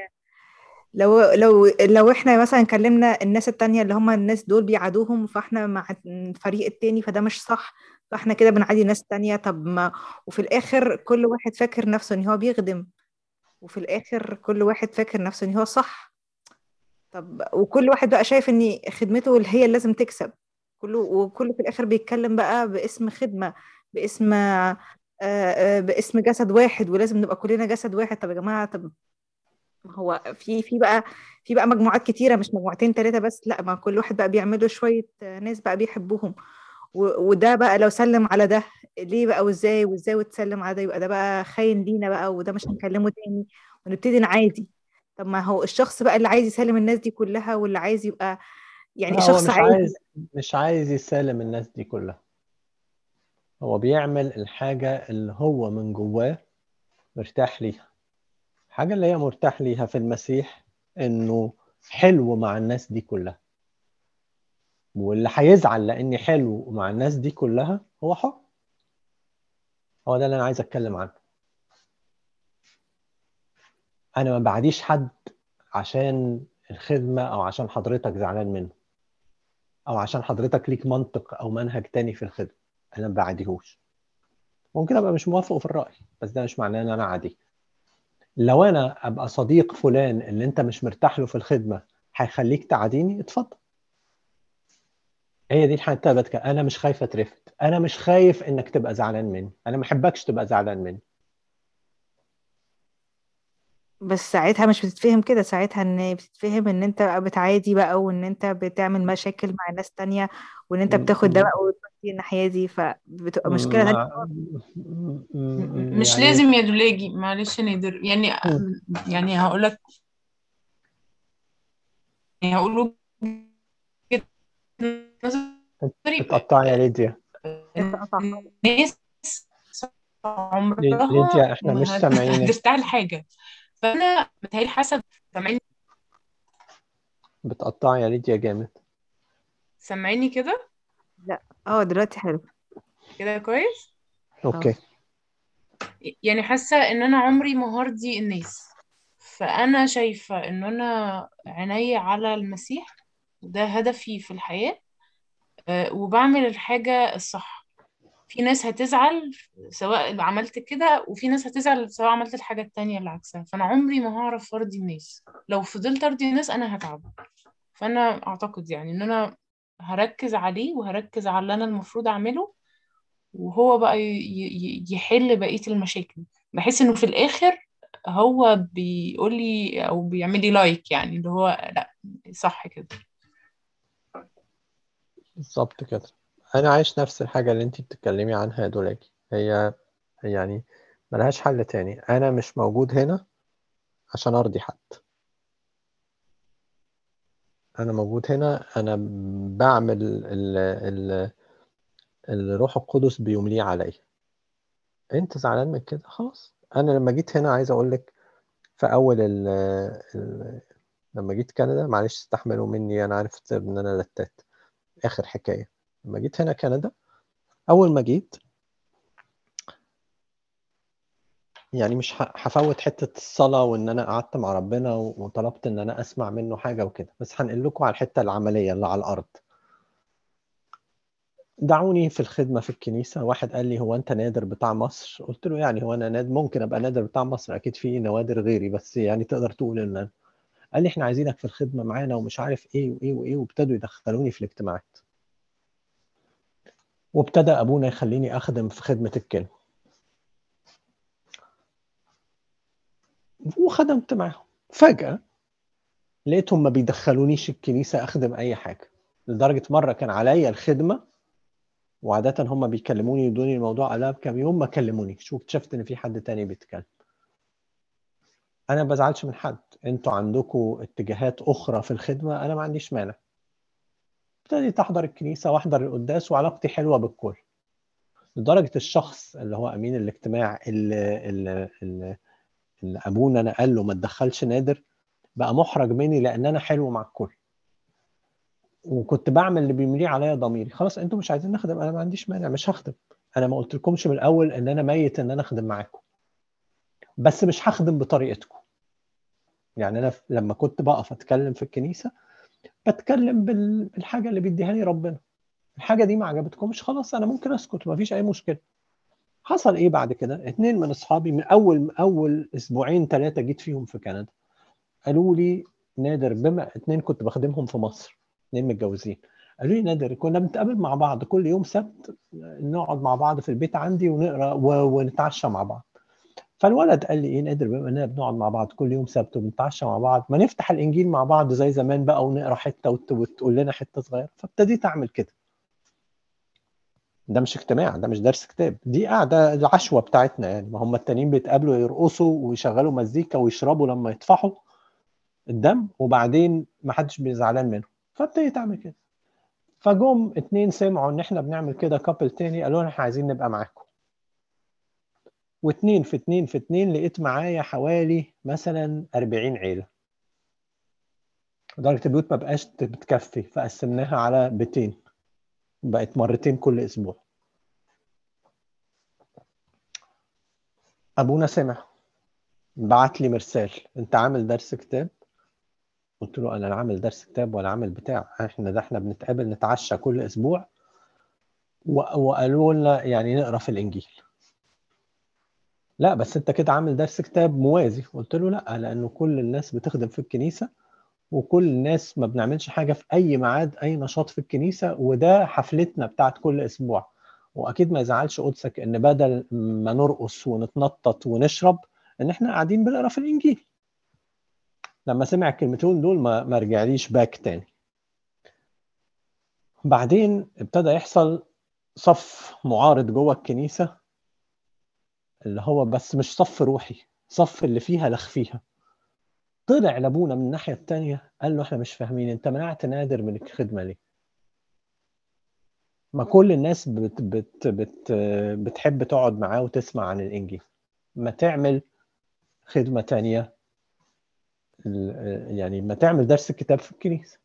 لو لو لو إحنا مثلا كلمنا الناس التانية اللي هم الناس دول بيعادوهم فإحنا مع الفريق التاني فده مش صح فإحنا كده بنعادي ناس تانية. طب ما وفي الآخر كل واحد فاكر نفسه إن هو بيخدم وفي الآخر كل واحد فاكر نفسه إن هو صح. طب وكل واحد بقى شايف إن خدمته اللي هي اللي لازم تكسب. كله وكله في الآخر بيتكلم بقى باسم خدمة باسم آه، آه، باسم جسد واحد ولازم نبقى كلنا جسد واحد. طب يا جماعة طب ما هو في في بقى في بقى مجموعات كتيرة مش مجموعتين ثلاثة بس لأ ما كل واحد بقى بيعملوا شوية آه، ناس بقى بيحبوهم. وده بقى لو سلم على ده ليه بقى وإزاي وإزاي وتسلم على ده؟ يبقى ده بقى خاين لينا بقى وده مش هنكلمه تاني ونبتدي نعادي. طب ما هو الشخص بقى اللي عايز يسلم الناس دي كلها واللي عايز يبقى يعني شخص مش عادي عايز مش عايز يسالم الناس دي كلها. هو بيعمل الحاجة اللي هو من جواه مرتاح ليها. الحاجة اللي هي مرتاح ليها في المسيح إنه حلو مع الناس دي كلها. واللي هيزعل لأني حلو مع الناس دي كلها هو حر هو ده اللي أنا عايز أتكلم عنه. أنا ما بعديش حد عشان الخدمة أو عشان حضرتك زعلان منه. أو عشان حضرتك ليك منطق أو منهج تاني في الخدمة. أنا ما بعديهوش. ممكن أبقى مش موافقه في الرأي بس ده مش معناه إن أنا عادي. لو أنا أبقى صديق فلان اللي أنت مش مرتاح له في الخدمة هيخليك تعاديني؟ اتفضل. هي دي الحته اللي بتكلم أنا مش خايف اترفد أنا مش خايف إنك تبقى زعلان مني. أنا ما أحبكش تبقى زعلان مني. بس ساعتها مش بتتفهم كده. ساعتها إن بتتفهم إن أنت بتعادي بقى وإن أنت بتعمل مشاكل مع ناس تانية وإن أنت بتاخد ده بقى وتودي الناحية دي فبتبقى مشكلة تانية. مع... م- مش يعني لازم يا دولاجي معلش يا نادر يعني م. يعني هقول لك يعني هقول بتقطعي يا ليديا. الناس عمرها ليديا إحنا مش ما سامعينك. هتستاهل حاجة. فأنا متهيألي حسب سامعيني. بتقطعي يا ليديا جامد. سامعيني كده؟ لا. آه دلوقتي حلو. كده كويس؟ أوكي. يعني حاسة إن أنا عمري ما هرضي الناس. فأنا شايفة إن أنا عيني على المسيح ده هدفي في الحياة آه، وبعمل الحاجة الصح. في ناس هتزعل سواء عملت كده وفي ناس هتزعل سواء عملت الحاجة التانية اللي عكسها. فأنا عمري ما هعرف أرضي الناس. لو فضلت أرضي الناس أنا هتعب. فأنا أعتقد يعني إن أنا هركز عليه وهركز على اللي أنا المفروض أعمله وهو بقى يحل بقية المشاكل. بحس إنه في الآخر هو بيقول لي أو بيعمل لي لايك يعني اللي هو لأ صح كده. بالظبط كده. أنا عايش نفس الحاجة اللي انت بتتكلمي عنها يا دولاجي هي يعني ملهاش حل تاني. أنا مش موجود هنا عشان أرضي حد. أنا موجود هنا أنا بعمل ال ال الروح القدس بيمليه عليا. أنت زعلان من كده؟ خلاص. أنا لما جيت هنا عايز أقول لك في أول ال لما جيت كندا معلش استحملوا مني أنا عارف إن أنا لتات آخر حكاية. لما جيت هنا كندا أول ما جيت يعني مش هفوت حتة الصلاة وإن أنا قعدت مع ربنا وطلبت إن أنا أسمع منه حاجة وكده بس هنقل لكم على الحتة العملية اللي على الأرض. دعوني في الخدمة في الكنيسة. واحد قال لي هو أنت نادر بتاع مصر؟ قلت له يعني هو أنا ناد ممكن أبقى نادر بتاع مصر أكيد في نوادر غيري بس يعني تقدر تقول إن أنا قال لي إحنا عايزينك في الخدمة معانا ومش عارف إيه وإيه وإيه. وابتدوا يدخلوني في الاجتماعات. وابتدى أبونا يخليني أخدم في خدمة الكلمة وخدمت معاهم. فجأة لقيتهم ما بيدخلونيش الكنيسة أخدم أي حاجة لدرجة مرة كان عليا الخدمة وعادة هم بيكلموني يدوني الموضوع قبلها بكام يوم ما كلمونيش واكتشفت إن في حد تاني بيتكلم. أنا ما بزعلش من حد أنتوا عندكم اتجاهات أخرى في الخدمة؟ أنا ما عنديش مانع. ابتديت أحضر الكنيسة وأحضر القداس وعلاقتي حلوة بالكل. لدرجة الشخص اللي هو أمين الاجتماع اللي, اللي, اللي أبونا نقل له ما تدخلش نادر بقى محرج مني لأن أنا حلو مع الكل. وكنت بعمل اللي بيمليه عليا ضميري. خلاص أنتوا مش عايزين نخدم أنا ما عنديش مانع مش هخدم. أنا ما قلت لكمش من الأول إن أنا ميت إن أنا أخدم معاكم. بس مش هخدم بطريقتكم. يعني أنا لما كنت بقف أتكلم في الكنيسة بتكلم بال- بالحاجة اللي بيديها لي ربنا. الحاجة دي ما عجبتكمش خلاص أنا ممكن أسكت ومفيش أي مشكلة. حصل إيه بعد كده؟ اتنين من أصحابي من اول أول أسبوعين ثلاثة جيت فيهم في كندا. قالوا لي نادر بما اتنين كنت بخدمهم في مصر اتنين متجوزين. قالوا لي نادر كنا بنتقابل مع بعض كل يوم سبت نقعد مع بعض في البيت عندي ونقرأ ونتعشى مع بعض. فالولد قال لي إيه نادر بما إننا بنقعد مع بعض كل يوم سبت وبنتعشى مع بعض ما نفتح الإنجيل مع بعض زي زمان بقى ونقرأ حتة وت- وتقول لنا حتة صغيرة. فابتديت أعمل كده. ده مش اجتماع ده مش درس كتاب دي قاعدة العشوة بتاعتنا يعني ما هم التانيين بيتقابلوا يرقصوا ويشغلوا مزيكا ويشربوا لما يطفحوا الدم وبعدين ما حدش بيزعلان منهم فابتديت أعمل كده. فجم اتنين سمعوا إن إحنا بنعمل كده كابل تاني قالوا لنا إحنا عايزين نبقى معاكم. واتنين في اتنين في اتنين لقيت معايا حوالي مثلا 40 عيلة. لدرجة البيوت ما بقاش بتكفي فقسمناها على بيتين. بقت مرتين كل أسبوع. أبونا سمع. بعت لي مرسال. أنت عامل درس كتاب؟ قلت له أنا لا عامل درس كتاب ولا عامل بتاع. إحنا ده إحنا بنتقابل نتعشى كل أسبوع. و- وقالوا لنا يعني نقرأ في الإنجيل. لا بس أنت كده عامل درس كتاب موازي. قلت له لا لأنه كل الناس بتخدم في الكنيسة وكل الناس ما بنعملش حاجة في أي ميعاد أي نشاط في الكنيسة وده حفلتنا بتاعت كل أسبوع. وأكيد ما يزعلش قدسك إن بدل ما نرقص ونتنطط ونشرب إن إحنا قاعدين بنقرأ في الإنجيل. لما سمع الكلمتين دول ما ما رجعليش باك تاني. بعدين ابتدى يحصل صف معارض جوه الكنيسة اللي هو بس مش صف روحي صف اللي فيها لخ فيها طلع لابونا من الناحية التانية قال له إحنا مش فاهمين أنت منعت نادر من الخدمة ليه؟ ما كل الناس بت بت بت بتحب تقعد معاه وتسمع عن الإنجيل. ما تعمل خدمة تانية يعني ما تعمل درس الكتاب في الكنيسة.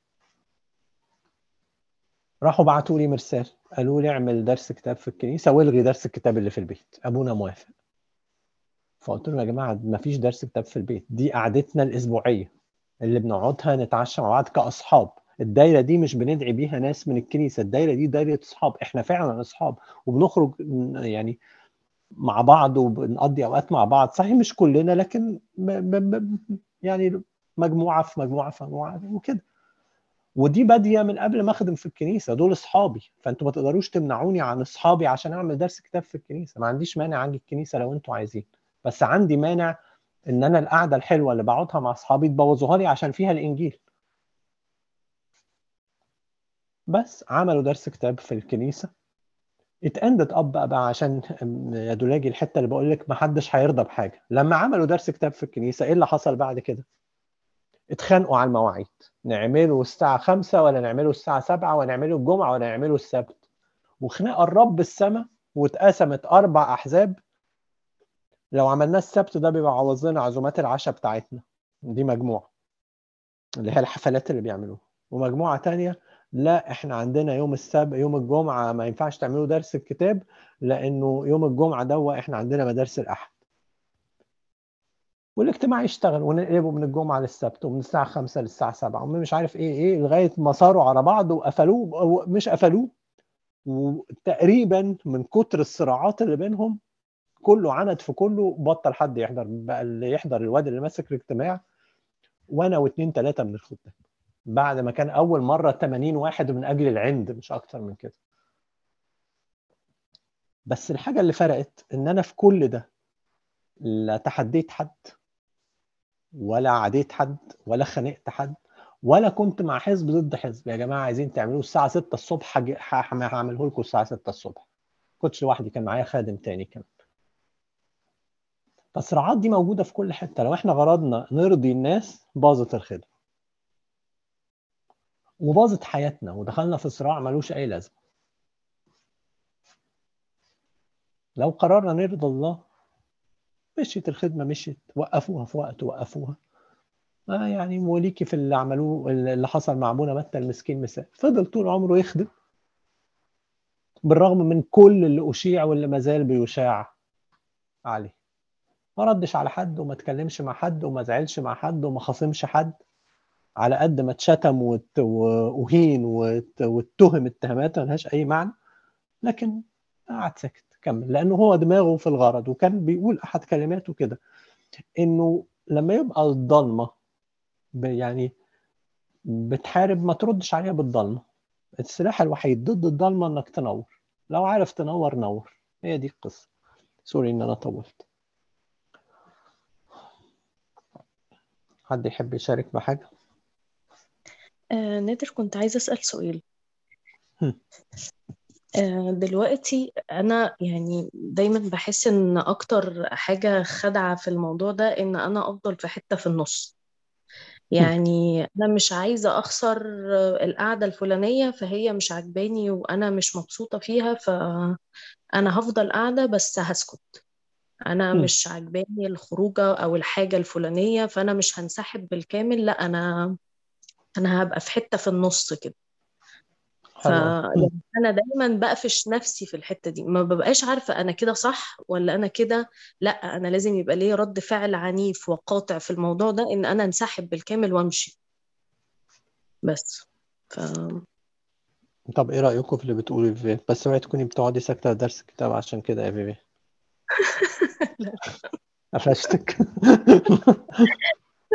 راحوا بعتوا لي مرسال قالوا لي اعمل درس كتاب في الكنيسة والغي درس الكتاب اللي في البيت. أبونا موافق. فقلت لهم يا جماعة ما فيش درس كتاب في البيت دي قعدتنا الأسبوعية. اللي بنقعدها نتعشى مع بعض كأصحاب. الدايرة دي مش بندعي بيها ناس من الكنيسة الدايرة دي دايرة أصحاب إحنا فعلا أصحاب. وبنخرج يعني مع بعض وبنقضي أوقات مع بعض. صحيح مش كلنا لكن ب ب ب يعني مجموعة في مجموعة في مجموعة وكده. ودي بادية من قبل ما أخدم في الكنيسة دول أصحابي. فأنتوا ما تقدروش تمنعوني عن أصحابي عشان أعمل درس كتاب في الكنيسة. ما عنديش مانع عندي الكنيسة لو أنتوا عايزين. بس عندي مانع إن أنا القعدة الحلوة اللي بقعدها مع أصحابي تبوظوها لي عشان فيها الإنجيل. بس عملوا درس كتاب في الكنيسة. اتاندت اب بقى, عشان يا دولاجي الحتة اللي بقول لك ما حدش هيرضى بحاجة. لما عملوا درس كتاب في الكنيسة إيه اللي حصل بعد كده؟ اتخانقوا على المواعيد. نعمله الساعة خمسة ولا نعمله سبعة ولا نعمله الجمعة ولا نعمله السبت. وخناقة الرب السماء واتقسمت أربع أحزاب لو عملناه السبت ده بيبقى عوض لنا عزومات العشاء بتاعتنا. دي مجموعة اللي هي الحفلات اللي بيعملوها. ومجموعة تانية لا إحنا عندنا يوم السبت يوم الجمعة ما ينفعش تعملوا درس الكتاب لأنه يوم الجمعة ده إحنا عندنا مدارس الأحد. والاجتماع يشتغل ونقلبه من الجمعة للسبت ومن الساعة 5 للساعة 7 ومش عارف إيه إيه لغاية ما صاروا على بعض وقفلوه مش قفلوه. وتقريبا من كتر الصراعات اللي بينهم كله عند في كله بطل حد يحضر بقى اللي يحضر الواد اللي ماسك الاجتماع وأنا واثنين ثلاثة من الخدام بعد ما كان أول مرة 80 واحد من أجل العند مش أكتر من كده. بس الحاجة اللي فرقت إن أنا في كل ده لا تحديت حد ولا عاديت حد ولا خانقت حد ولا كنت مع حزب ضد حزب. يا جماعة عايزين تعملوه الساعة 6 الصبح هعمله لكم الساعة 6 الصبح. كنتش لوحدي كان معايا خادم تاني كمان. فالصراعات دي موجودة في كل حتة. لو إحنا غرضنا نرضي الناس باظت الخدمة. وباظت حياتنا ودخلنا في صراع ملوش أي لازمة. لو قررنا نرضى الله مشيت الخدمة مشيت. وقفوها في وقت وقفوها. آه يعني موليكي في اللي عملوه اللي حصل مع أبونا متى المسكين مثال فضل طول عمره يخدم. بالرغم من كل اللي أشيع واللي ما زال بيشاع عليه. ما ردش على حد وما اتكلمش مع حد وما زعلش مع حد وما خاصمش حد على قد ما اتشتم واهين وات- واتهم اتهامات ملهاش أي معنى لكن قعد ساكت كمل لأنه هو دماغه في الغرض وكان بيقول أحد كلماته كده إنه لما يبقى الضلمة يعني بتحارب ما تردش عليها بالضلمة. السلاح الوحيد ضد الضلمة إنك تنور لو عارف تنور نور. هي دي القصة. سوري إن أنا طولت. حد يحب يشارك بحاجه آه نادر كنت عايزة أسأل سؤال. آه دلوقتي أنا يعني دايما بحس إن أكتر حاجة خدعة في الموضوع ده إن أنا أفضل في حتة في النص. يعني أنا مش عايزة أخسر القعدة الفلانية فهي مش عجباني وأنا مش مبسوطة فيها فأنا هفضل قاعدة بس هسكت. أنا هم. مش عجباني الخروجة أو الحاجة الفلانية فأنا مش هنسحب بالكامل لأ أنا أنا هبقى في حتة في النص كده. حلو أوي. فانا دايما بقفش نفسي في الحتة دي. ما ببقاش عارفة أنا كده صح ولا أنا كده لأ أنا لازم يبقى ليا رد فعل عنيف وقاطع في الموضوع ده إن أنا انسحب بالكامل وأمشي. بس. ف... طب إيه رأيكم في اللي بتقولي بس اوعي تكوني بتقعدي ساكتة درس الكتاب عشان كده يا لا قفشتك.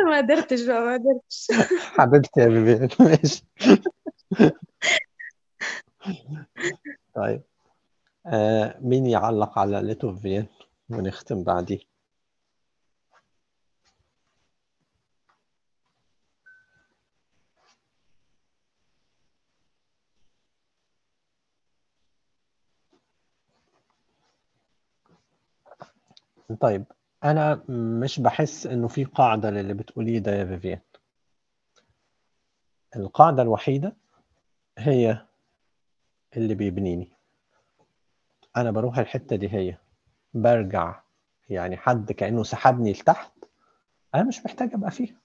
ما قدرتش بقى ما قدرتش حبيبتي يا فيفي ماشي. طيب. آه مين يعلق على ليتو فين ونختم بعديه؟ طيب أنا مش بحس إنه في قاعدة للي بتقوليه ده يا فيفيان. القاعدة الوحيدة هي اللي بيبنيني. أنا بروح الحتة دي هي برجع يعني حد كأنه سحبني لتحت أنا مش محتاج أبقى فيها.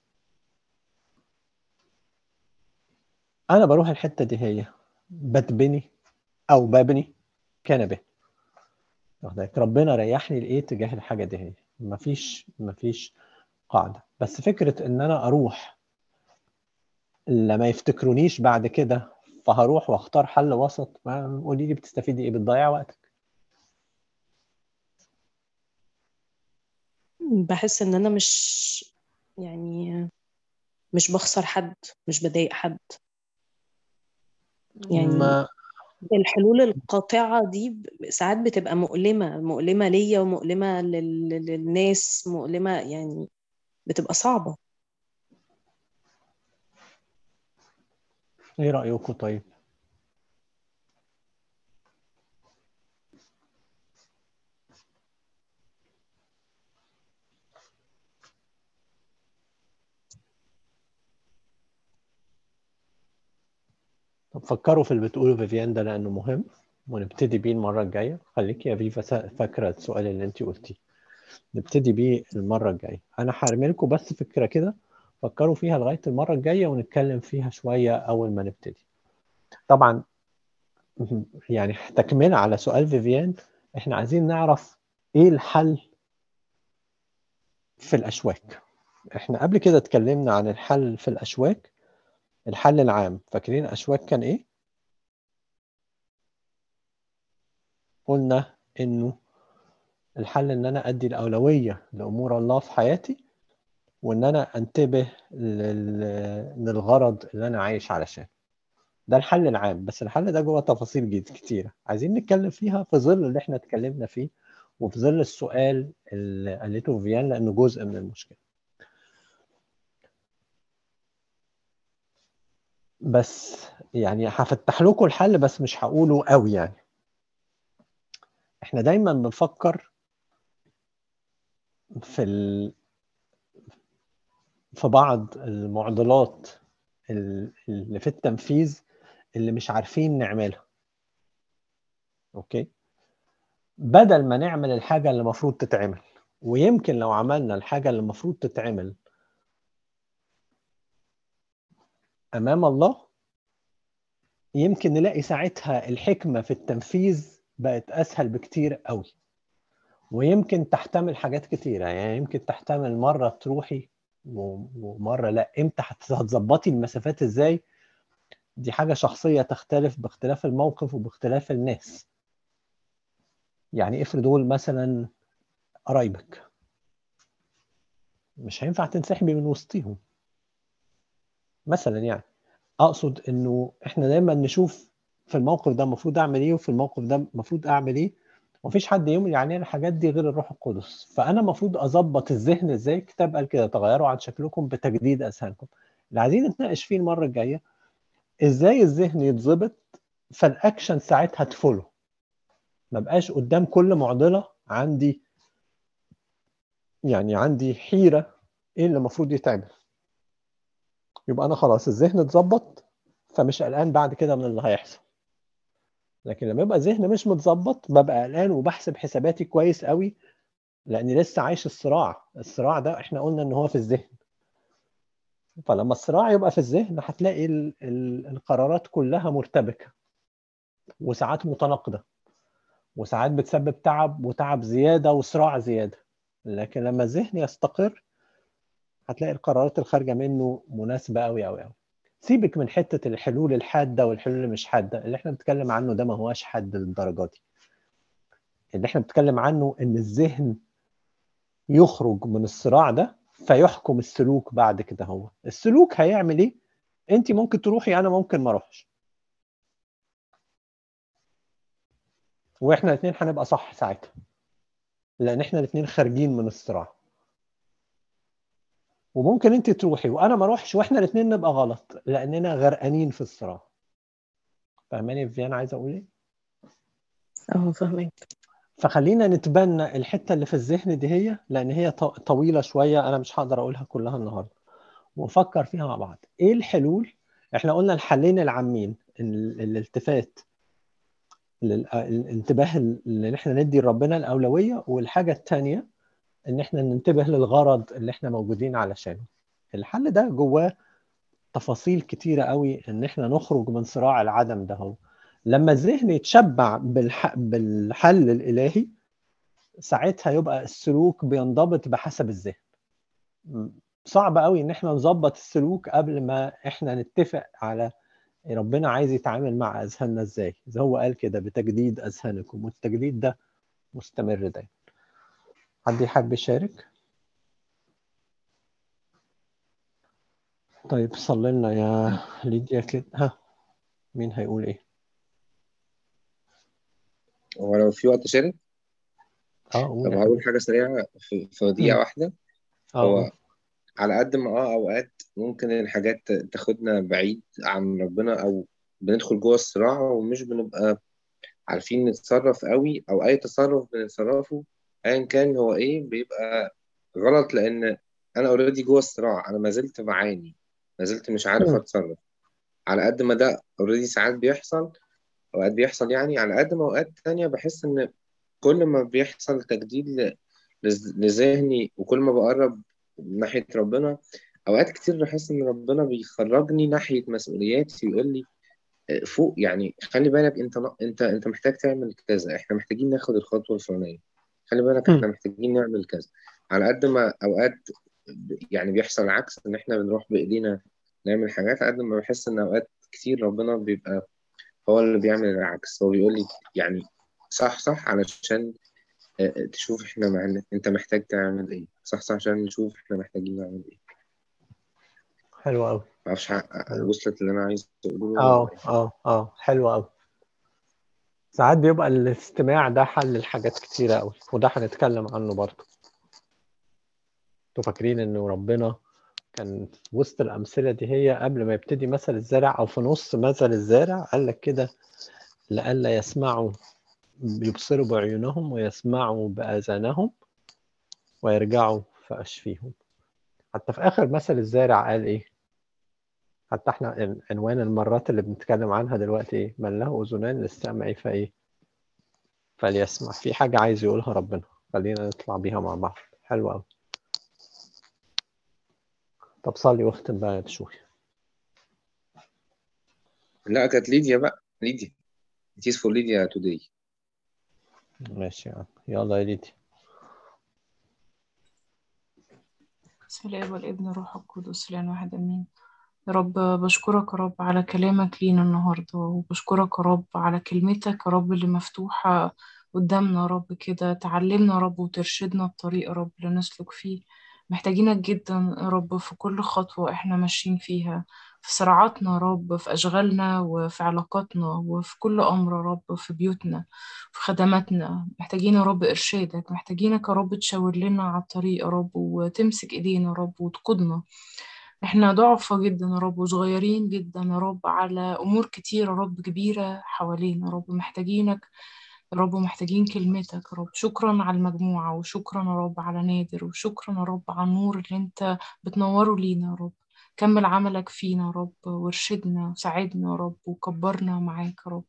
أنا بروح الحتة دي هي بتبني أو ببني كان به واخد بالك؟ ربنا ريحني لإيه؟ تجاه الحاجة دي هي. مفيش مفيش قاعدة. بس فكرة إن أنا أروح لما يفتكرونيش بعد كده فهروح وأختار حل وسط. ما قولي لي بتستفيدي إيه؟ بتضيع وقتك. بحس إن أنا مش يعني مش بخسر حد مش بضايق حد. يعني ما الحلول القاطعة دي ساعات بتبقى مؤلمة مؤلمة ليا ومؤلمة لل... للناس مؤلمة يعني بتبقى صعبة. إيه رأيكم طيب؟ طب فكروا في اللي بتقوله فيفيان ده لأنه مهم ونبتدي بيه المرة الجاية. خليكي يا فيفا فاكرة السؤال اللي انت قلتيه. نبتدي بيه المرة الجاية. أنا هرمي بس فكرة كده فكروا فيها لغاية المرة الجاية ونتكلم فيها شوية أول ما نبتدي. طبعا يعني تكملة على سؤال فيفيان إحنا عايزين نعرف إيه الحل في الأشواك. إحنا قبل كده اتكلمنا عن الحل في الأشواك الحل العام. فاكرين أشواك كان إيه؟ قلنا إنه الحل إن أنا أدي الأولوية لأمور الله في حياتي وإن أنا أنتبه لل- للغرض اللي أنا عايش علشان. ده الحل العام. بس الحل ده جوه تفاصيل كتيرة. عايزين نتكلم فيها في ظل اللي إحنا اتكلمنا فيه وفي ظل السؤال اللي قالته فيان لأنه جزء من المشكلة. بس يعني هفتح لكم الحل بس مش هقوله قوي يعني. إحنا دايما بنفكر في ال... في بعض المعضلات ال- اللي في التنفيذ اللي مش عارفين نعملها. أوكي؟ بدل ما نعمل الحاجة اللي المفروض تتعمل ويمكن لو عملنا الحاجة اللي المفروض تتعمل أمام الله. يمكن نلاقي ساعتها الحكمة في التنفيذ بقت أسهل بكتير قوي. ويمكن تحتمل حاجات كتيرة. يعني يمكن تحتمل مرة تروحي و- ومرة لا. إمتى هت- هتظبطي المسافات إزاي؟ دي حاجة شخصية تختلف باختلاف الموقف وباختلاف الناس. يعني افرض دول مثلا قرايبك. مش هينفع تنسحبي من وسطيهم. مثلا يعني. أقصد إنه إحنا دايما نشوف في الموقف ده المفروض أعمل إيه وفي الموقف ده المفروض أعمل إيه. ومفيش حد يملي علينا الحاجات دي غير الروح القدس. فأنا المفروض أظبط الذهن إزاي الكتاب قال كده تغيروا عن شكلكم بتجديد اذهانكم اللي عايزين نتناقش فيه المرة الجاية إزاي الذهن يتظبط فالأكشن ساعتها تفولو ما بقاش قدام كل معضلة عندي يعني عندي حيرة إيه اللي المفروض يتعمل. يبقى أنا خلاص الذهن اتظبط فمش قلقان بعد كده من اللي هيحصل. لكن لما يبقى الذهن مش متظبط ببقى قلقان وبحسب حساباتي كويس قوي لأني لسه عايش الصراع. الصراع ده إحنا قلنا إن هو في الذهن. فلما الصراع يبقى في الذهن هتلاقي ال- ال- القرارات كلها مرتبكة وساعات متناقضة وساعات بتسبب تعب وتعب زيادة وصراع زيادة. لكن لما الذهن يستقر هتلاقي القرارات الخارجة منه مناسبة أوي أوي أوي. سيبك من حتة الحلول الحادة والحلول اللي مش حادة. اللي إحنا بنتكلم عنه ده ما هواش حاد للدرجة دي. اللي إحنا بنتكلم عنه إن الذهن يخرج من الصراع ده فيحكم السلوك بعد كده هو. السلوك هيعمل إيه؟ أنت ممكن تروحي أنا ممكن ما أروحش. وإحنا الاثنين هنبقى صح ساعتها. لأن إحنا الاثنين خارجين من الصراع. وممكن انت تروحي وأنا ما اروحش وإحنا الاثنين نبقى غلط لاننا غرقانين في الصراع. فاهماني فيانا عايز أقول إيه؟ آه فاهمك. فخلينا نتبنى الحتة اللي في الذهن دي هي لأن هي طويلة شوية أنا مش هقدر أقولها كلها النهارده. ونفكر فيها مع بعض. إيه الحلول؟ إحنا قلنا الحلين العامين ال- الالتفات الانتباه اللي إحنا ندي لربنا الأولوية والحاجة الثانية إن إحنا ننتبه للغرض اللي إحنا موجودين علشانه. الحل ده جواه تفاصيل كتيرة قوي إن إحنا نخرج من صراع العدم ده هو لما الذهن يتشبع بالح... بالحل الإلهي ساعتها يبقى السلوك بينضبط بحسب الذهن. صعب قوي إن إحنا نظبط السلوك قبل ما إحنا نتفق على ربنا عايز يتعامل مع أذهاننا إزاي. زي هو قال كده بتجديد أذهانكم والتجديد ده مستمر دايما. حد يحب يشارك؟ طيب صلي لنا يا ليديا كده. ها مين هيقول إيه؟ هو لو في وقت شارك؟ آه قول. طب هقول حبيبي حاجة سريعة في. واحدة. آه قول. هو على قد ما آه أوقات ممكن الحاجات تاخدنا بعيد عن ربنا أو بندخل جوه الصراع ومش بنبقى عارفين نتصرف قوي أو أي تصرف بنتصرفه. ايا كان هو إيه بيبقى غلط لأن أنا already جوه الصراع أنا ما زلت بعاني ما زلت مش عارف مم. أتصرف على قد ما ده already ساعات بيحصل أوقات بيحصل يعني على قد ما أوقات تانية بحس إن كل ما بيحصل تجديد ل- لذهني وكل ما بقرب ناحية ربنا أوقات كتير بحس إن ربنا بيخرجني ناحية مسؤولياتي ويقول لي آه، فوق يعني خلي بالك أنت أنت أنت محتاج تعمل كذا إحنا محتاجين ناخد الخطوة الفلانية خلي بالك إحنا مم. محتاجين نعمل كذا. على قد ما أوقات ب- يعني بيحصل العكس إن إحنا بنروح بإيدينا نعمل حاجات على قد ما بحس إن أوقات كتير ربنا بيبقى هو اللي بيعمل العكس. هو بيقول لي يعني صح صح علشان آه، تشوف إحنا مع... أنت محتاج تعمل إيه. صح صح عشان نشوف إحنا محتاجين نعمل إيه. حلو قوي معرفش حلو وصلت اللي أنا عايز اقوله آه آه آه حلو قوي ساعات بيبقى الاستماع ده حل لحاجات كتيرة قوي وده هنتكلم عنه برضه. أنتوا فاكرين انه ربنا كان وسط الأمثلة دي هي قبل ما يبتدي مثل الزارع أو في نص مثل الزارع قال لك كده لئلا يسمعوا يبصروا بعيونهم ويسمعوا بآذانهم ويرجعوا فأشفيهم حتى في آخر مثل الزارع قال إيه؟ حتى إحنا عن- عنوان المرات اللي بنتكلم عنها دلوقتي إيه؟ من له أذنان للسمع فإيه؟ فليسمع. في حاجة عايز يقولها ربنا. خلينا نطلع بيها مع بعض. حلو قوي طب صلي واختم بقى يا بشوي لا كانت ليديا بقى. ليديا. It is for ليديا today. ماشي يا عم. يلا يا ليدي بسم الله والابن روح القدس الآن واحد أمين. يا رب بشكرك يا رب على كلامك لينا النهاردة وبشكرك يا رب على كلمتك يا رب اللي مفتوحة قدامنا يا رب كده تعلمنا يا رب وترشدنا الطريق يا رب اللي نسلك فيه محتاجينك جدا يا رب في كل خطوة إحنا ماشيين فيها في صراعاتنا يا رب في أشغالنا وفي علاقاتنا وفي كل أمر يا رب في بيوتنا في خدماتنا محتاجين يا رب إرشادك محتاجينك يا رب تشاور لنا على الطريق يا رب وتمسك إيدينا يا رب وتقودنا إحنا ضعفة جدا يا رب وصغيرين جدا يا رب على أمور كتير يا رب كبيرة حوالينا يا رب محتاجينك يا رب محتاجين كلمتك يا رب. شكرا على المجموعة وشكرا يا رب على نادر وشكرا يا رب على النور اللي أنت بتنوره لينا يا رب. كمل عملك فينا يا رب وارشدنا وساعدنا يا رب وكبرنا معاك يا رب.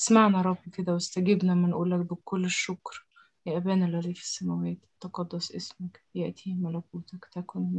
اسمعنا يا رب كده واستجبنا ما نقولك بكل الشكر. يا أبانا الذي في السماوات تقدس اسمك يأتي ملكوتك تكن